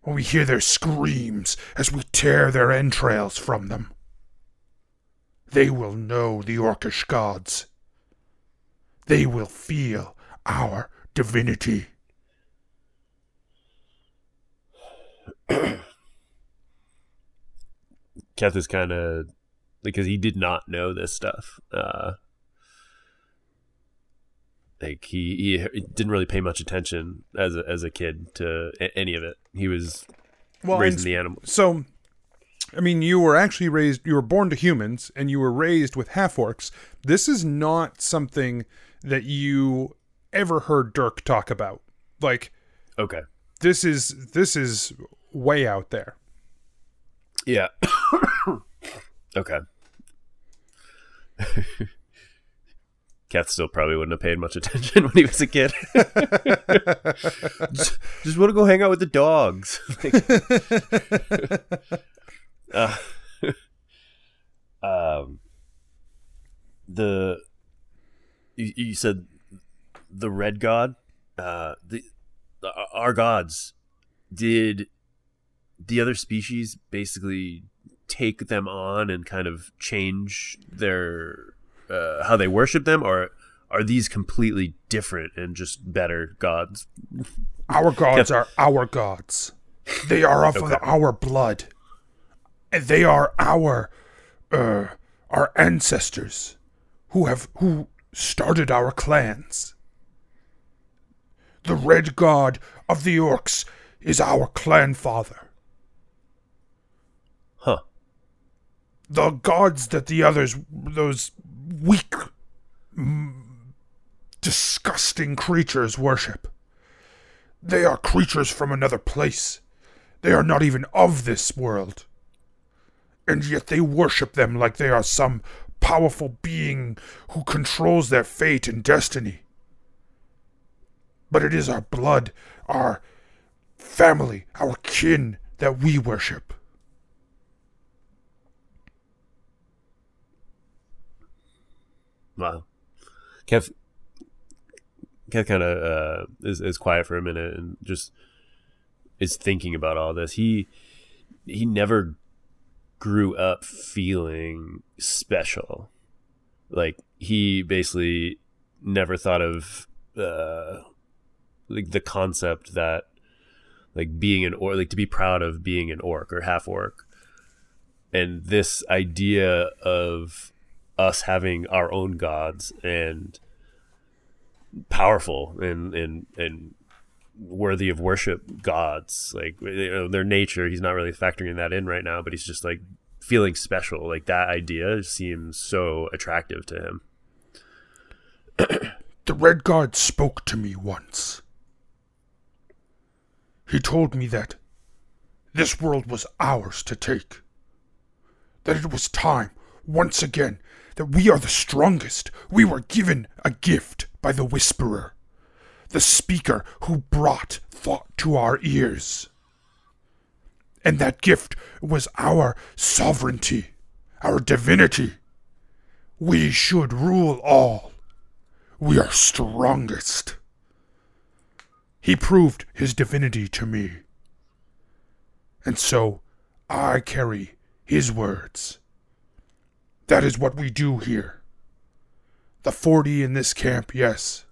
When we hear their screams as we tear their entrails from them, they will know the Orcish gods. They will feel our divinity. Keth is kind of because he did not know this stuff. Uh, like he, he didn't really pay much attention as a, as a kid to any of it. He was Well, raising the animals. So, I mean, you were actually raised, you were born to humans and you were raised with half orcs. This is not something that you ever heard Dirk talk about. Like, Okay. this is, this is way out there. Yeah. [coughs] okay. [laughs] Kath still probably wouldn't have paid much attention [laughs] when he was a kid. [laughs] just, just want to go hang out with the dogs. uh, [laughs] um, the you, you said the red god, uh, the, the our gods did the other species basically take them on and kind of change their uh, how they worship them, or are these completely different and just better gods? Our gods are our gods. They are of Okay. our blood. And they are our uh our ancestors who have who started our clans. The red god of the orcs is our clan father. Huh. The gods that the others those weak mm, disgusting creatures worship. They are creatures from another place. They are not even of this world. And yet they worship them like they are some powerful being who controls their fate and destiny. But it is our blood, our family, our kin that we worship. Wow. Keth, Keth kind of uh, is is quiet for a minute and just is thinking about all this. He he never grew up feeling special. Like he basically never thought of uh, like the concept that like being an orc, like to be proud of being an orc or half orc, and this idea of us having our own gods and powerful and and and worthy of worship gods like you know, their nature he's not really factoring that in right now but he's just like feeling special like that idea seems so attractive to him The Red God spoke to me once. He told me that this world was ours to take. That it was time, once again, that we are the strongest. We were given a gift by the Whisperer, the speaker who brought thought to our ears. And that gift was our sovereignty, our divinity. We should rule all. We are strongest. He proved his divinity to me. And so I carry his words. That is what we do here. The 40 in this camp, yes.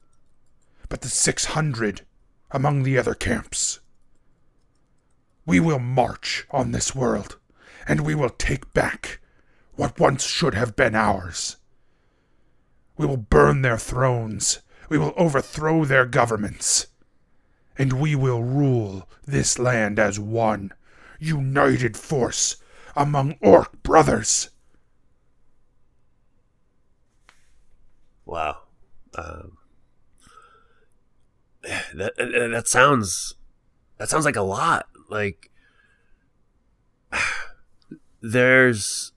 But the 600 among the other camps. We will march on this world, and we will take back what once should have been ours. We will burn their thrones. We will overthrow their governments. And we will rule this land as one, united force among orc brothers. Wow um, that that sounds that sounds like a lot like [sighs] there's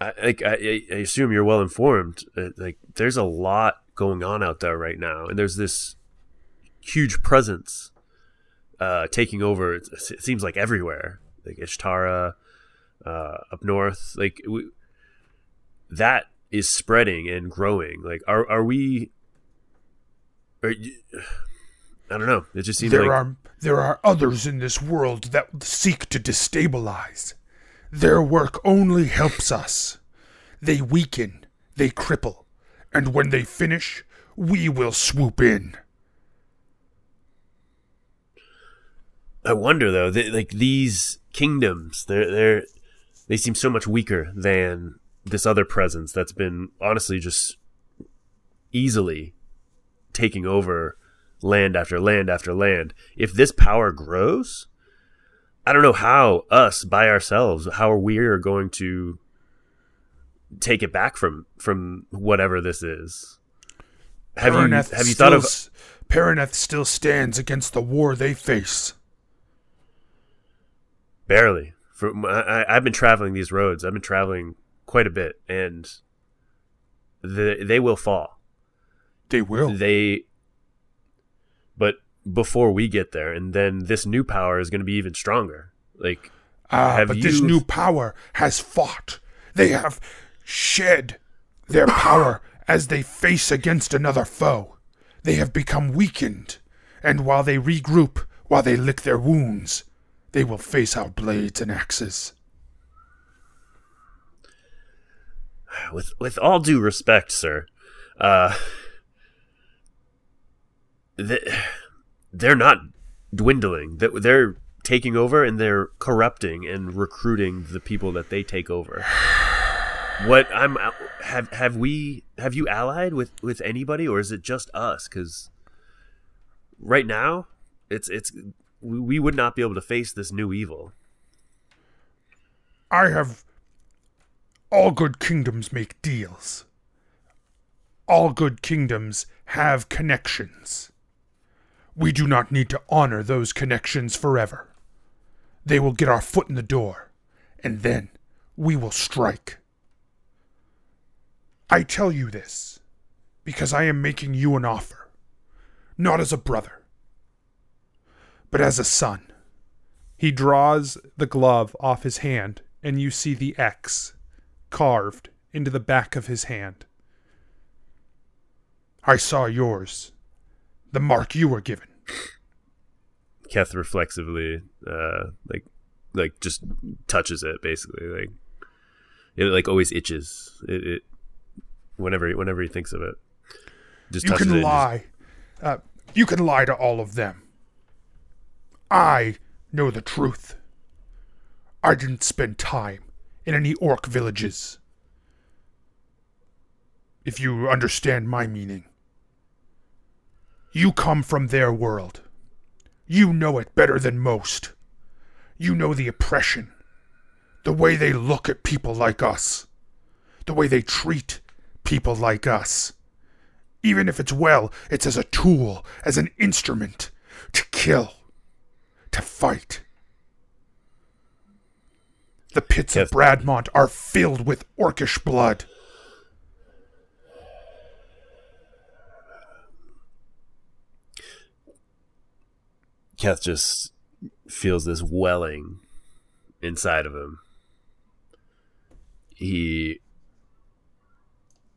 I, like I, I assume you're well informed. Uh, like there's a lot going on out there right now, and there's this huge presence uh, taking over. It, it seems like everywhere, like Ishtara, uh, up north. Like we, that is spreading and growing. Like are are we? Are you, I don't know. It just seems There like are there are others in this world that seek to destabilize. Their work only helps us. They weaken, they cripple, and when they finish, we will swoop in. I wonder though, they, like these kingdoms, they're they're they seem so much weaker than this other presence that's been honestly just easily taking over land after land after land. If this power grows, I don't know how us by ourselves, how are we are going to take it back from from whatever this is. Have you have you thought of Paraneth still stands against the war they face. barely? For I- I've been traveling these roads. I've been traveling quite a bit, and the, they will fall. They will. They, but before we get there, and then this new power is going to be even stronger. Like, Ah, have but this new power has fought. They have shed their [coughs] power as they face against another foe. They have become weakened, and while they regroup, while they lick their wounds, they will face our blades and axes. With with all due respect, sir, uh, they, they're not dwindling. They- They're taking over and they're corrupting and recruiting the people that they take over. What I'm have have we have you allied with with anybody or is it just us? Because right now, it's it's we would not be able to face this new evil. I have. All good kingdoms make deals. All good kingdoms have connections. We do not need to honor those connections forever. They will get our foot in the door, and then we will strike. I tell you this because I am making you an offer, not as a brother, but as a son. He draws the glove off his hand, and you see the X carved into the back of his hand. I saw yours, the mark you were given. Keth reflexively, uh, like, like just touches it basically. Like it, like always itches. It, it whenever whenever he thinks of it, just you touches it can and just- lie. Uh, you can lie to all of them. I know the truth. I didn't spend time in any orc villages. If you understand my meaning, you come from their world. You know it better than most. You know the oppression, the way they look at people like us, the way they treat people like us. Even if it's well, it's as a tool, as an instrument to kill, to fight. The pits of Bradmont are filled with orcish blood. Keth just feels this welling inside of him. He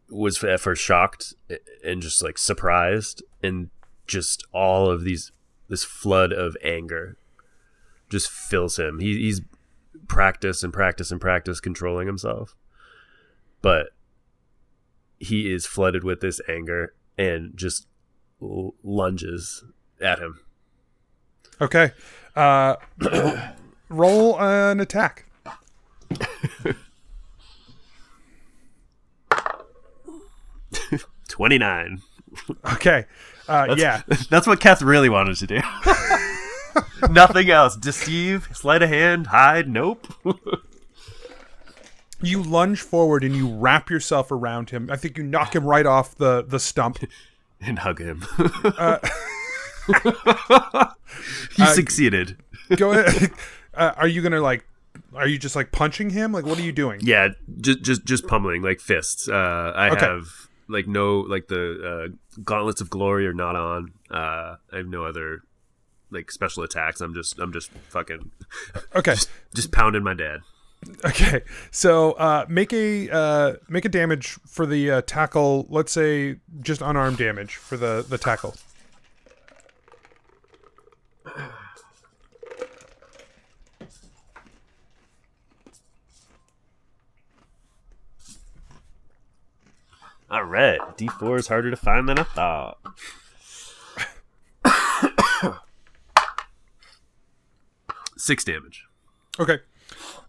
was at first shocked and just like surprised, and just all of these this flood of anger just fills him. He, he's practiced and practice and practice controlling himself, but he is flooded with this anger and just l- lunges at him. Okay. Uh, [coughs] roll an attack. [laughs] Twenty nine. Okay. Uh, That's- yeah. [laughs] That's what Keth really wanted to do. [laughs] [laughs] Nothing else. Deceive, sleight of hand, hide. Nope. [laughs] You lunge forward and you wrap yourself around him. I think you knock him right off the, the stump. [laughs] and hug him. Uh, he uh, succeeded. Go ahead. Uh, are you gonna like? Are you just like punching him? Like, what are you doing? Yeah, just just just pummeling like fists. Uh, I Okay. have like no like the uh, gauntlets of glory are not on. Uh, I have no other like special attacks. I'm just I'm just fucking [laughs] Okay. just, just pounding my dad. Okay, so uh, make a uh, make a damage for the uh, tackle. Let's say just unarmed damage for the the tackle. All right, D4 is harder to find than I thought. Six damage. Okay.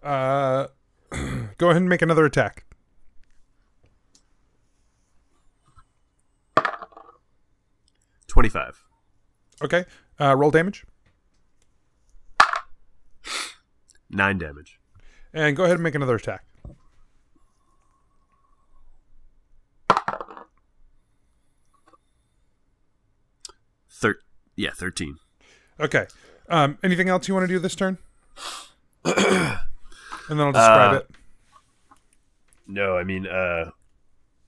Uh, [clears throat] Go ahead and make another attack. Twenty-five. Okay. Uh, roll damage. Nine damage. And go ahead and make another attack. Thir- yeah, thirteen. Okay. Um, anything else you want to do this turn? [clears throat] and then I'll describe Uh, it. No, I mean, uh,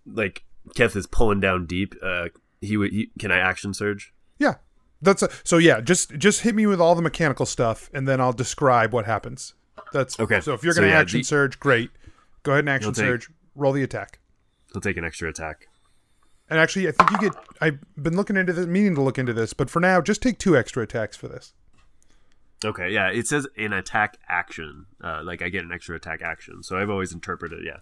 like Keth is pulling down deep. Uh, he would. He, can I action surge? Yeah. That's a, so. Yeah. Just just hit me with all the mechanical stuff, and then I'll describe what happens. That's Okay. So if you're going to yeah, action the- surge, great. Go ahead and action take- surge. Roll the attack. He'll take an extra attack. And actually, I think you get. I've been looking into this, meaning to look into this, but for now, just take two extra attacks for this. Okay, yeah, it says an attack action. Uh, like I get an extra attack action, so I've always interpreted, yeah.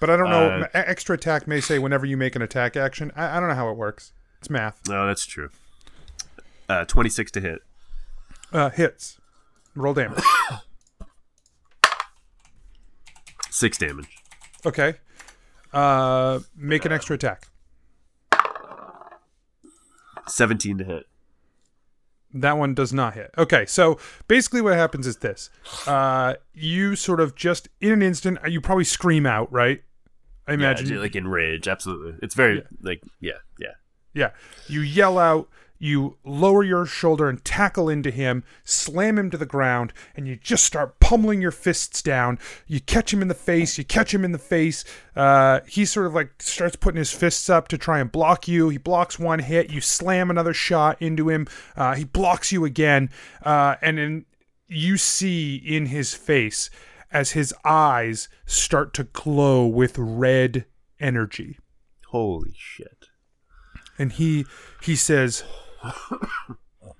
But I don't know. Uh, extra attack may say whenever you make an attack action. I, I don't know how it works. It's math. No, that's true. Uh, twenty-six to hit. Uh, hits. Roll damage. [coughs] Six damage. Okay. Uh, make an extra attack. Seventeen to hit. That one does not hit. Okay, so basically what happens is this. Uh, you sort of just in an instant, you probably scream out, right? I imagine. yeah, like in rage. Absolutely, it's very like yeah, yeah. Yeah. You yell out, you lower your shoulder and tackle into him, slam him to the ground, and you just start pummeling your fists down. You catch him in the face, you catch him in the face. Uh, he sort of like starts putting his fists up to try and block you. He blocks one hit, you slam another shot into him. Uh, he blocks you again. Uh, and then you see in his face as his eyes start to glow with red energy Holy shit! and he he says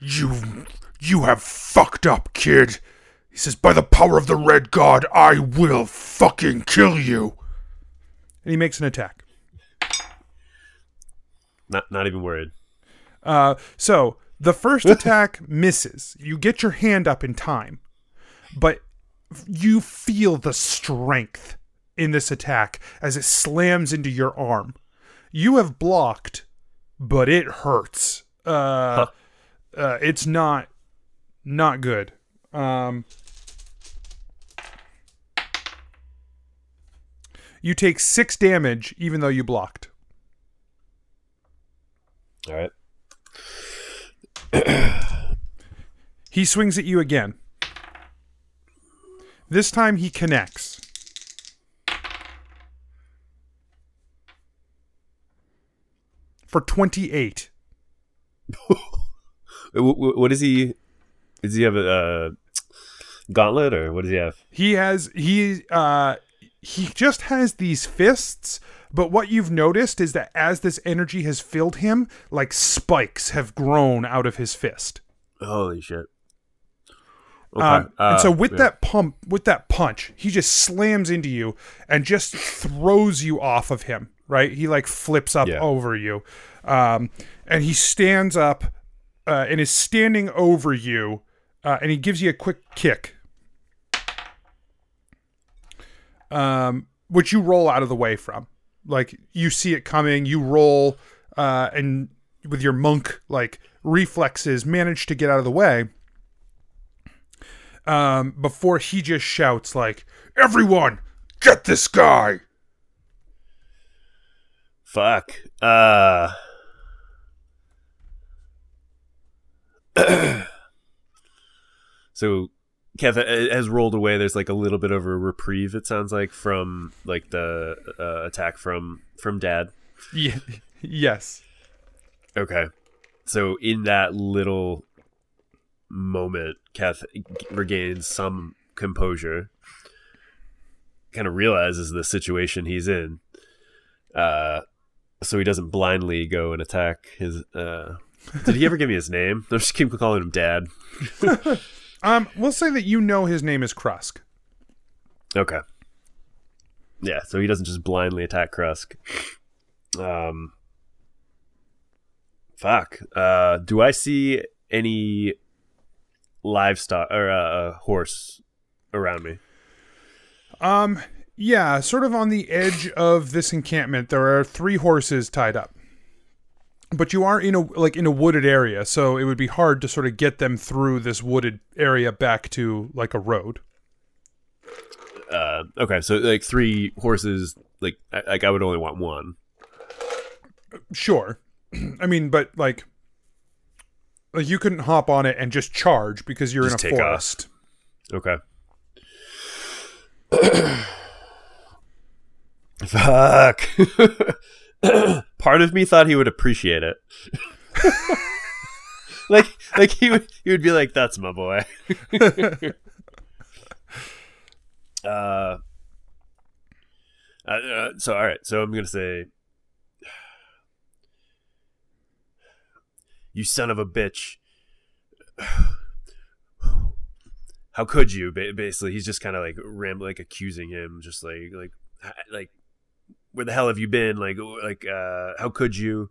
you you have fucked up kid. He says by the power of the red god i will fucking kill you. And he makes an attack. Not not even worried. uh so the first [laughs] attack misses. You get your hand up in time but you feel the strength in this attack as it slams into your arm. You have blocked but it hurts uh, uh it's not not good. Um you take six damage even though you blocked. All right. [clears throat] he swings at you again. This time he connects. For 28 Wh- wh- [laughs] What does he? Does he have a uh, gauntlet or what does he have? He has he uh he just has these fists, but what you've noticed is that as this energy has filled him, like spikes have grown out of his fist. Holy shit! Okay. Um, and so uh, with yeah. that pump, with that punch, he just slams into you and just throws you off of him. Right? He like flips up Yeah. over you, um, and he stands up uh, and is standing over you, uh, and he gives you a quick kick, um, which you roll out of the way from. Like you see it coming, you roll, uh, and with your monk like reflexes, manage to get out of the way um, before he just shouts like, "Everyone, get this guy!" Fuck. Uh. [clears throat] so, uh, has rolled away. There's like a little bit of a reprieve. It sounds like from like the uh, attack from from Dad. Yeah, yes. Okay. So in that little moment, Keth regains some composure. Kind of realizes the situation he's in. Uh, so he doesn't blindly go and attack his. Uh, did he ever give me his name? I just keep calling him Dad. [laughs] Um, we'll say that you know his name is Krusk. Okay. Yeah, so he doesn't just blindly attack Krusk. Um. Fuck. Uh, do I see any livestock or uh, a horse around me? Um, Yeah, sort of on the edge of this encampment, there are three horses tied up. But you are in a like in a wooded area, so it would be hard to sort of get them through this wooded area back to like a road. Uh, okay, so like three horses. Like, I, like I would only want one. Sure. [clears throat] I mean, but like, like you couldn't hop on it and just charge because you're Just in a take off. forest. Okay. [clears throat] Fuck. [laughs] [coughs] Part of me thought he would appreciate it. [laughs] like, like he would, he would be like, "That's my boy." [laughs] uh, uh, so all right. So I'm gonna say, "You son of a bitch." [sighs] how could you basically he's just kind of like ram like accusing him just like like like where the hell have you been like like uh how could you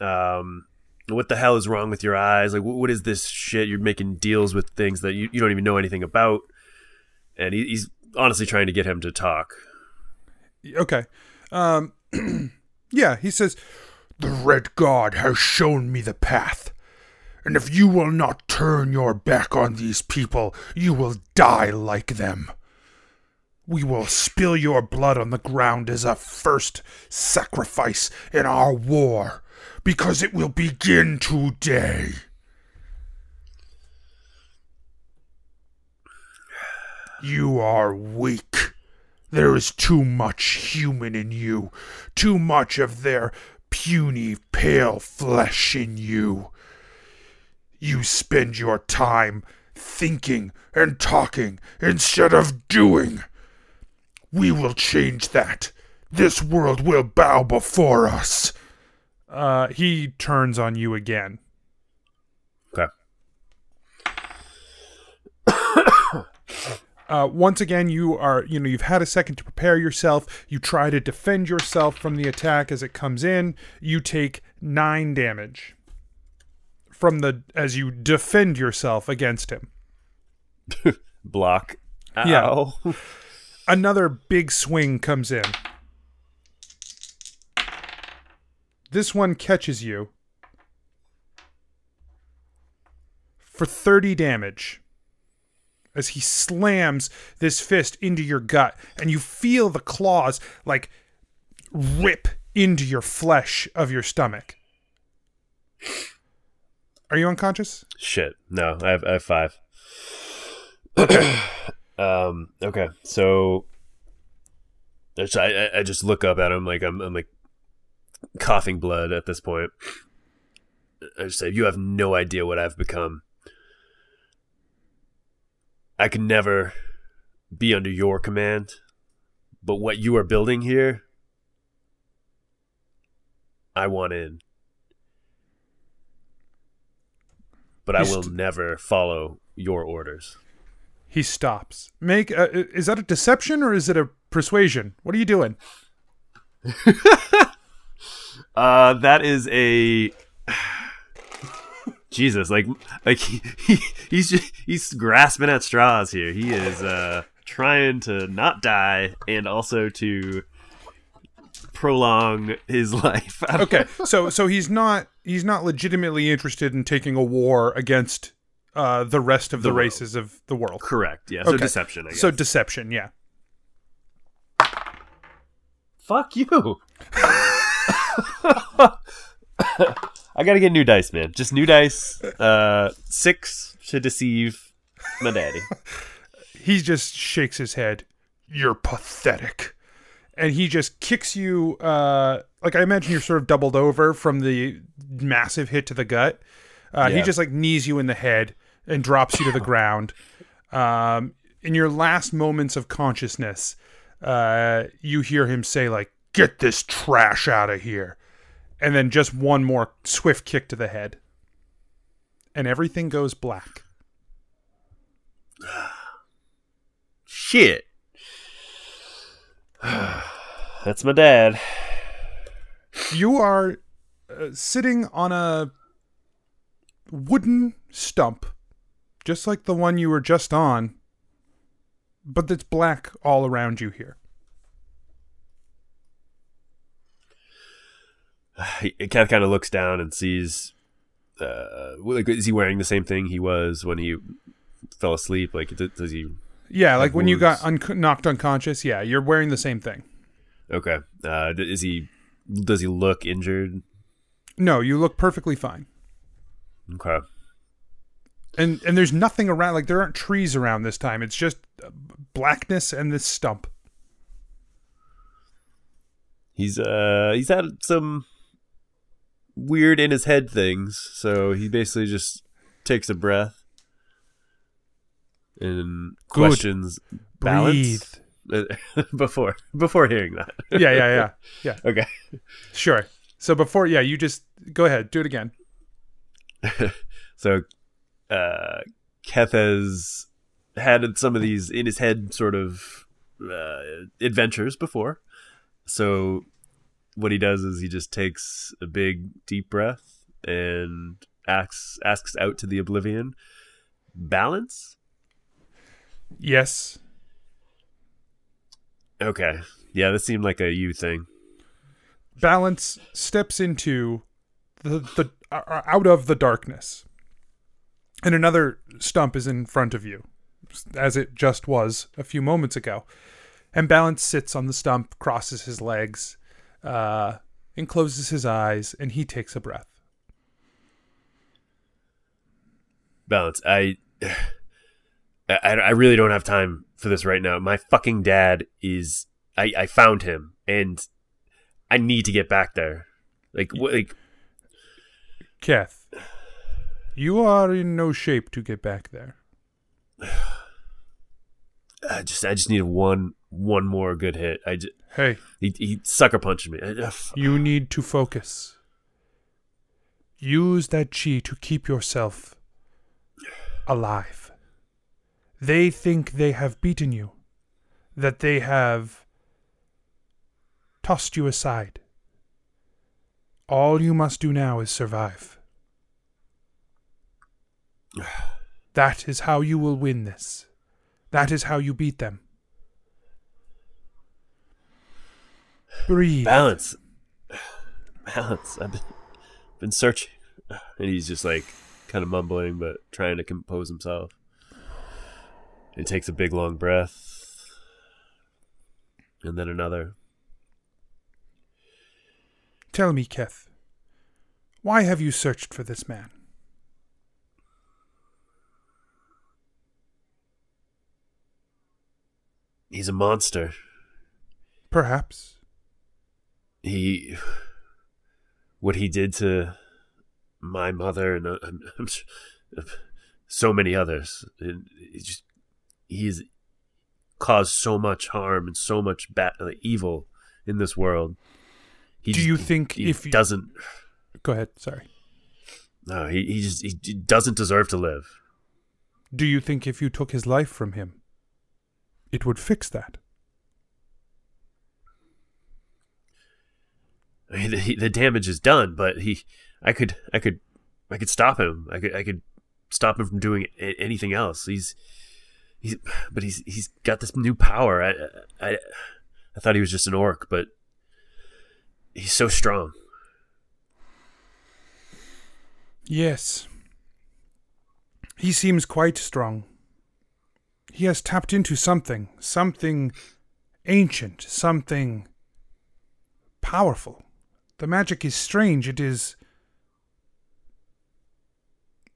um what the hell is wrong with your eyes like what is this shit you're making deals with things that you, you don't even know anything about and he, he's honestly trying to get him to talk Okay. Um, [clears throat] yeah, he says, The Red God has shown me the path. And if you will not turn your back on these people, you will die like them. We will spill your blood on the ground as a first sacrifice in our war, because it will begin today. You are weak. There is too much human in you, too much of their puny, pale flesh in you. You spend your time thinking and talking instead of doing. We will change that. This world will bow before us. uh, he turns on you again. okay [coughs] Uh, once again, you are, you know, you've had a second to prepare yourself. You try to defend yourself from the attack as it comes in. You take nine damage from the as you defend yourself against him. [laughs] block Yeah. [laughs] Another big swing comes in. This one catches you for 30 damage as he slams this fist into your gut and you feel the claws like rip into your flesh of your stomach. Are you unconscious? Shit. No, I have, I have five. [clears throat] um. Okay. So, I, I I just look up at him like I'm I'm like coughing blood at this point. I just say, "You have no idea what I've become. I can never be under your command, but what you are building here, I want in." But I will never follow your orders. He stops. Make uh, is that a deception or is it a persuasion? What are you doing? [laughs] Uh, that is a [sighs] Jesus, like like [laughs] he, he he's just, he's grasping at straws here. He is uh trying to not die and also to prolong his [laughs] life. okay so so he's not he's not legitimately interested in taking a war against uh the rest of the, The races of the world Correct. Yeah. So deception. I guess. so deception yeah fuck you. [laughs] I gotta get new dice, man. Just new dice. Uh, six to deceive my daddy. [laughs] he just shakes his head you're pathetic and he just kicks you uh like i imagine you're sort of doubled over from the massive hit to the gut uh, he just like knees you in the head and drops you to the ground um in your last moments of consciousness uh you hear him say like Get this trash out of here. and then just one more swift kick to the head and everything goes black [sighs] Shit. [sighs] That's my dad. you are uh, sitting on a wooden stump, just like the one you were just on, but it's black all around you here. It kind of looks down and sees, uh, like, is he wearing the same thing he was when he fell asleep? Like, does he? Yeah, like when wounds? you got un- knocked unconscious. Yeah, you're wearing the same thing. Okay. Uh, is he? Does he look injured? No, you look perfectly fine. Okay. And and there's nothing around. Like there aren't trees around this time. It's just blackness and this stump. He's uh he's had some weird in his head things, so he basically just takes a breath and Good. questions balance [laughs] before before hearing that. Yeah, yeah, yeah, yeah. [laughs] okay. Sure. So before, yeah, you just go ahead, do it again. [laughs] so uh Keth has had some of these in his head sort of uh, adventures before. So what he does is he just takes a big deep breath and asks asks out to the oblivion balance. Yes. Okay. Yeah, this seemed like a you thing. Balance steps into the the uh, out of the darkness, and another stump is in front of you, as it just was a few moments ago. And Balance sits on the stump, crosses his legs, uh, and closes his eyes, and he takes a breath. Balance. I, [sighs] I I really don't have time for this right now. My fucking dad is I I found him and I need to get back there. Like like Keth, you are in no shape to get back there. [sighs] I just I just need one one more good hit. I just Hey, he he sucker punched me. [sighs] You need to focus. Use that chi to keep yourself alive. They think they have beaten you, that they have tossed you aside. All you must do now is survive. That is how you will win this. That is how you beat them. Breathe. balance. Balance. I've been, been searching. And he's just like kind of mumbling but trying to compose himself. He takes a big long breath. And then another. Tell me, Keth, why have you searched for this man? He's a monster. Perhaps. He what he did to my mother and uh, s- [laughs] so many others. And he just he's caused so much harm and so much bad uh, evil in this world. He Do just- you think he if you- doesn't Go ahead, sorry. no he, he just he doesn't deserve to live. Do you think if you took his life from him, it would fix that? I mean, the, the damage is done, but he I could I could I could stop him. I could I could stop him from doing anything else. He's he's but he's he's got this new power. I I I thought he was just an orc, but he's so strong. Yes. He seems quite strong. He has tapped into something, something ancient, something powerful. The magic is strange. It is.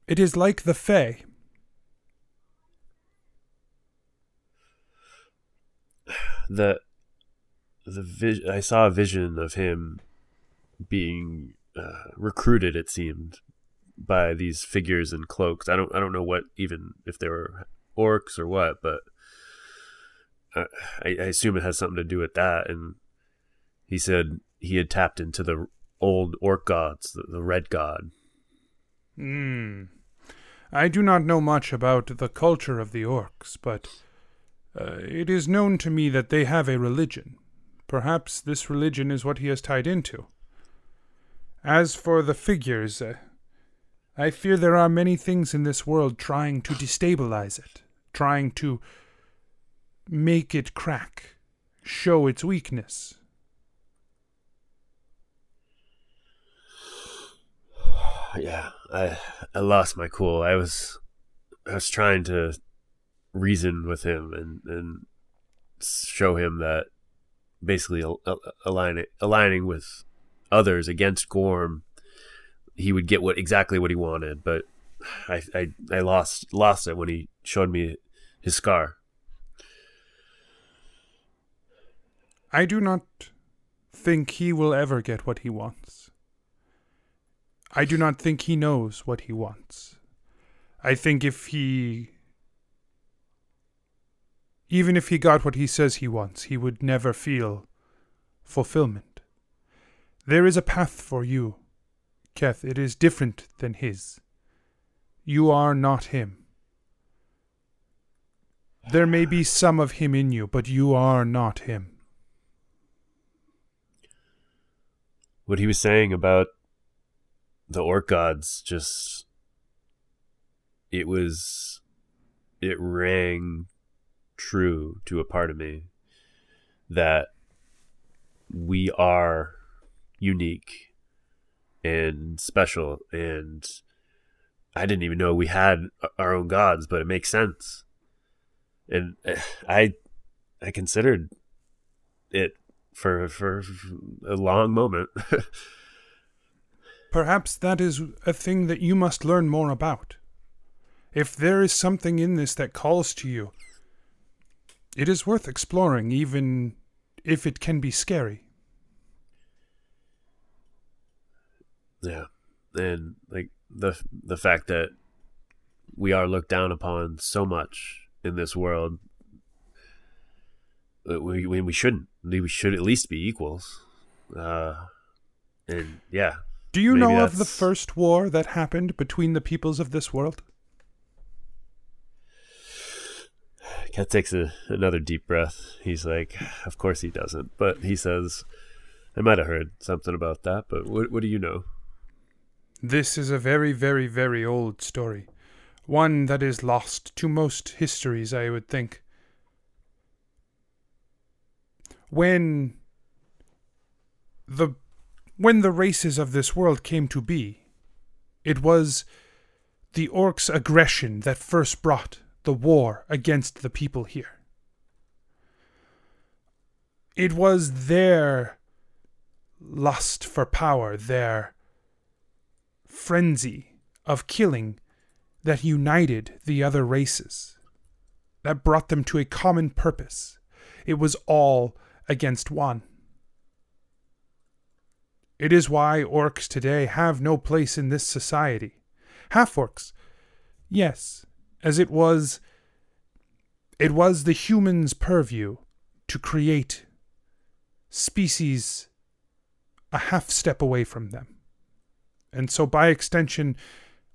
It is like the Fae. The the vis- I saw a vision of him being uh, recruited. It seemed by these figures in cloaks. I don't I don't know what even if they were orcs or what, but uh, I, I assume it has something to do with that. And he said he had tapped into the old orc gods, the, the red god. Hmm. I do not know much about the culture of the orcs, but uh, it is known to me that they have a religion. Perhaps this religion is what he has tied into. As for the figures, uh, I fear there are many things in this world trying to destabilize it, trying to make it crack, show its weakness. [sighs] yeah, I I lost my cool. I was I was trying to reason with him and and show him that basically al- al- aligning aligning with others against Gorm, he would get what exactly what he wanted. But I I, I lost lost it when he showed me his scar. I do not think he will ever get what he wants. I do not think he knows what he wants. I think if he. Even if he got what he says he wants, he would never feel fulfillment. There is a path for you, Keth. It is different than his. You are not him. There may be some of him in you, but you are not him. What he was saying about the orc gods just it was it rang true to a part of me that we are unique and special and I didn't even know we had our own gods but it makes sense and [sighs] I I considered it for for a long moment [laughs] Perhaps that is a thing that you must learn more about. If there is something in this that calls to you, it is worth exploring, even if it can be scary. Yeah, and like the the fact that we are looked down upon so much in this world, uh, we we, we shouldn't. We should at least be equals. Uh, and yeah. Do you maybe know of the first war that happened between the peoples of this world? Keth takes a, another deep breath. He's like, "Of course he doesn't," but he says, "I might have heard something about that, but what what do you know?" This is a very, very, very old story. One that is lost to most histories, I would think. When the when the races of this world came to be, it was the orcs' aggression that first brought the war against the people here. It was their lust for power, their frenzy of killing that united the other races, that brought them to a common purpose. It was all against one. It is why orcs today have no place in this society. Half orcs, yes, as it was it was the humans' purview to create species a half step away from them. And so, by extension,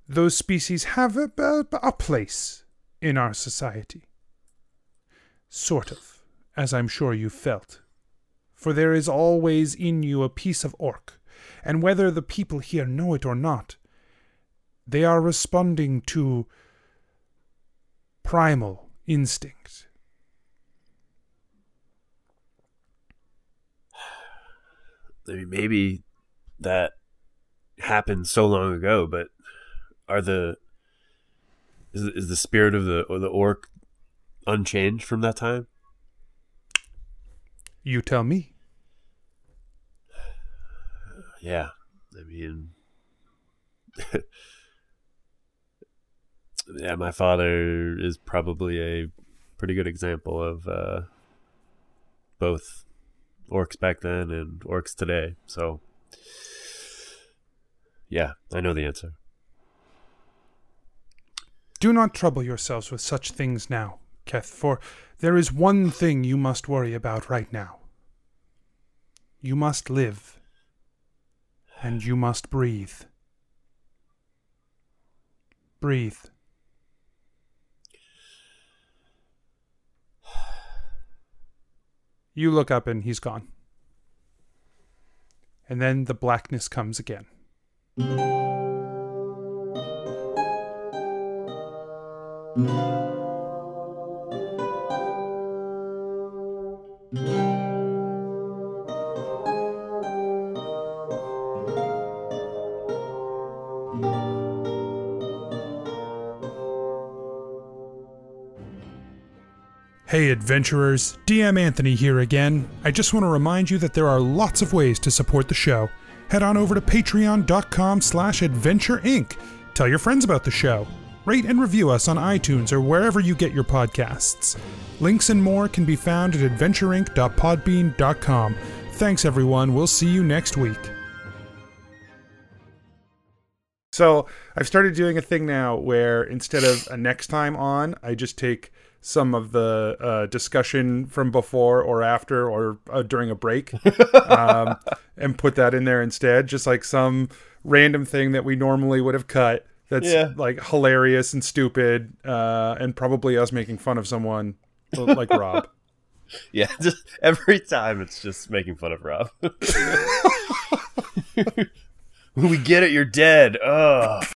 those species have a, a, place in our society. Sort of, as I'm sure you felt. For there is always in you a piece of orc, and whether the people here know it or not, they are responding to primal instinct. I mean, maybe that happened so long ago, but are the is, is the spirit of the or the orc unchanged from that time? You tell me. Yeah, I mean, [laughs] yeah, my father is probably a pretty good example of uh, both orcs back then and orcs today. So, yeah, I know the answer. Do not trouble yourselves with such things now, Keth, for there is one thing you must worry about right now. You must live, and you must breathe. Breathe. [sighs] You look up and he's gone. And then the blackness comes again. Hey, adventurers, DM Anthony here again. I just want to remind you that there are lots of ways to support the show. Head on over to patreon.com slash adventure inc. Tell your friends about the show. Rate and review us on iTunes or wherever you get your podcasts. Links and more can be found at adventureinc.podbean.com. Thanks everyone, we'll see you next week. So I've started doing a thing now where instead of a next time on, I just take some of the uh, discussion from before or after or uh, during a break [laughs] um, and put that in there instead. Just like some random thing that we normally would have cut that's Yeah. like hilarious and stupid uh, and probably us making fun of someone like Rob. [laughs] Yeah, [laughs] just every time it's just making fun of Rob. When [laughs] we get it, you're dead. Ugh.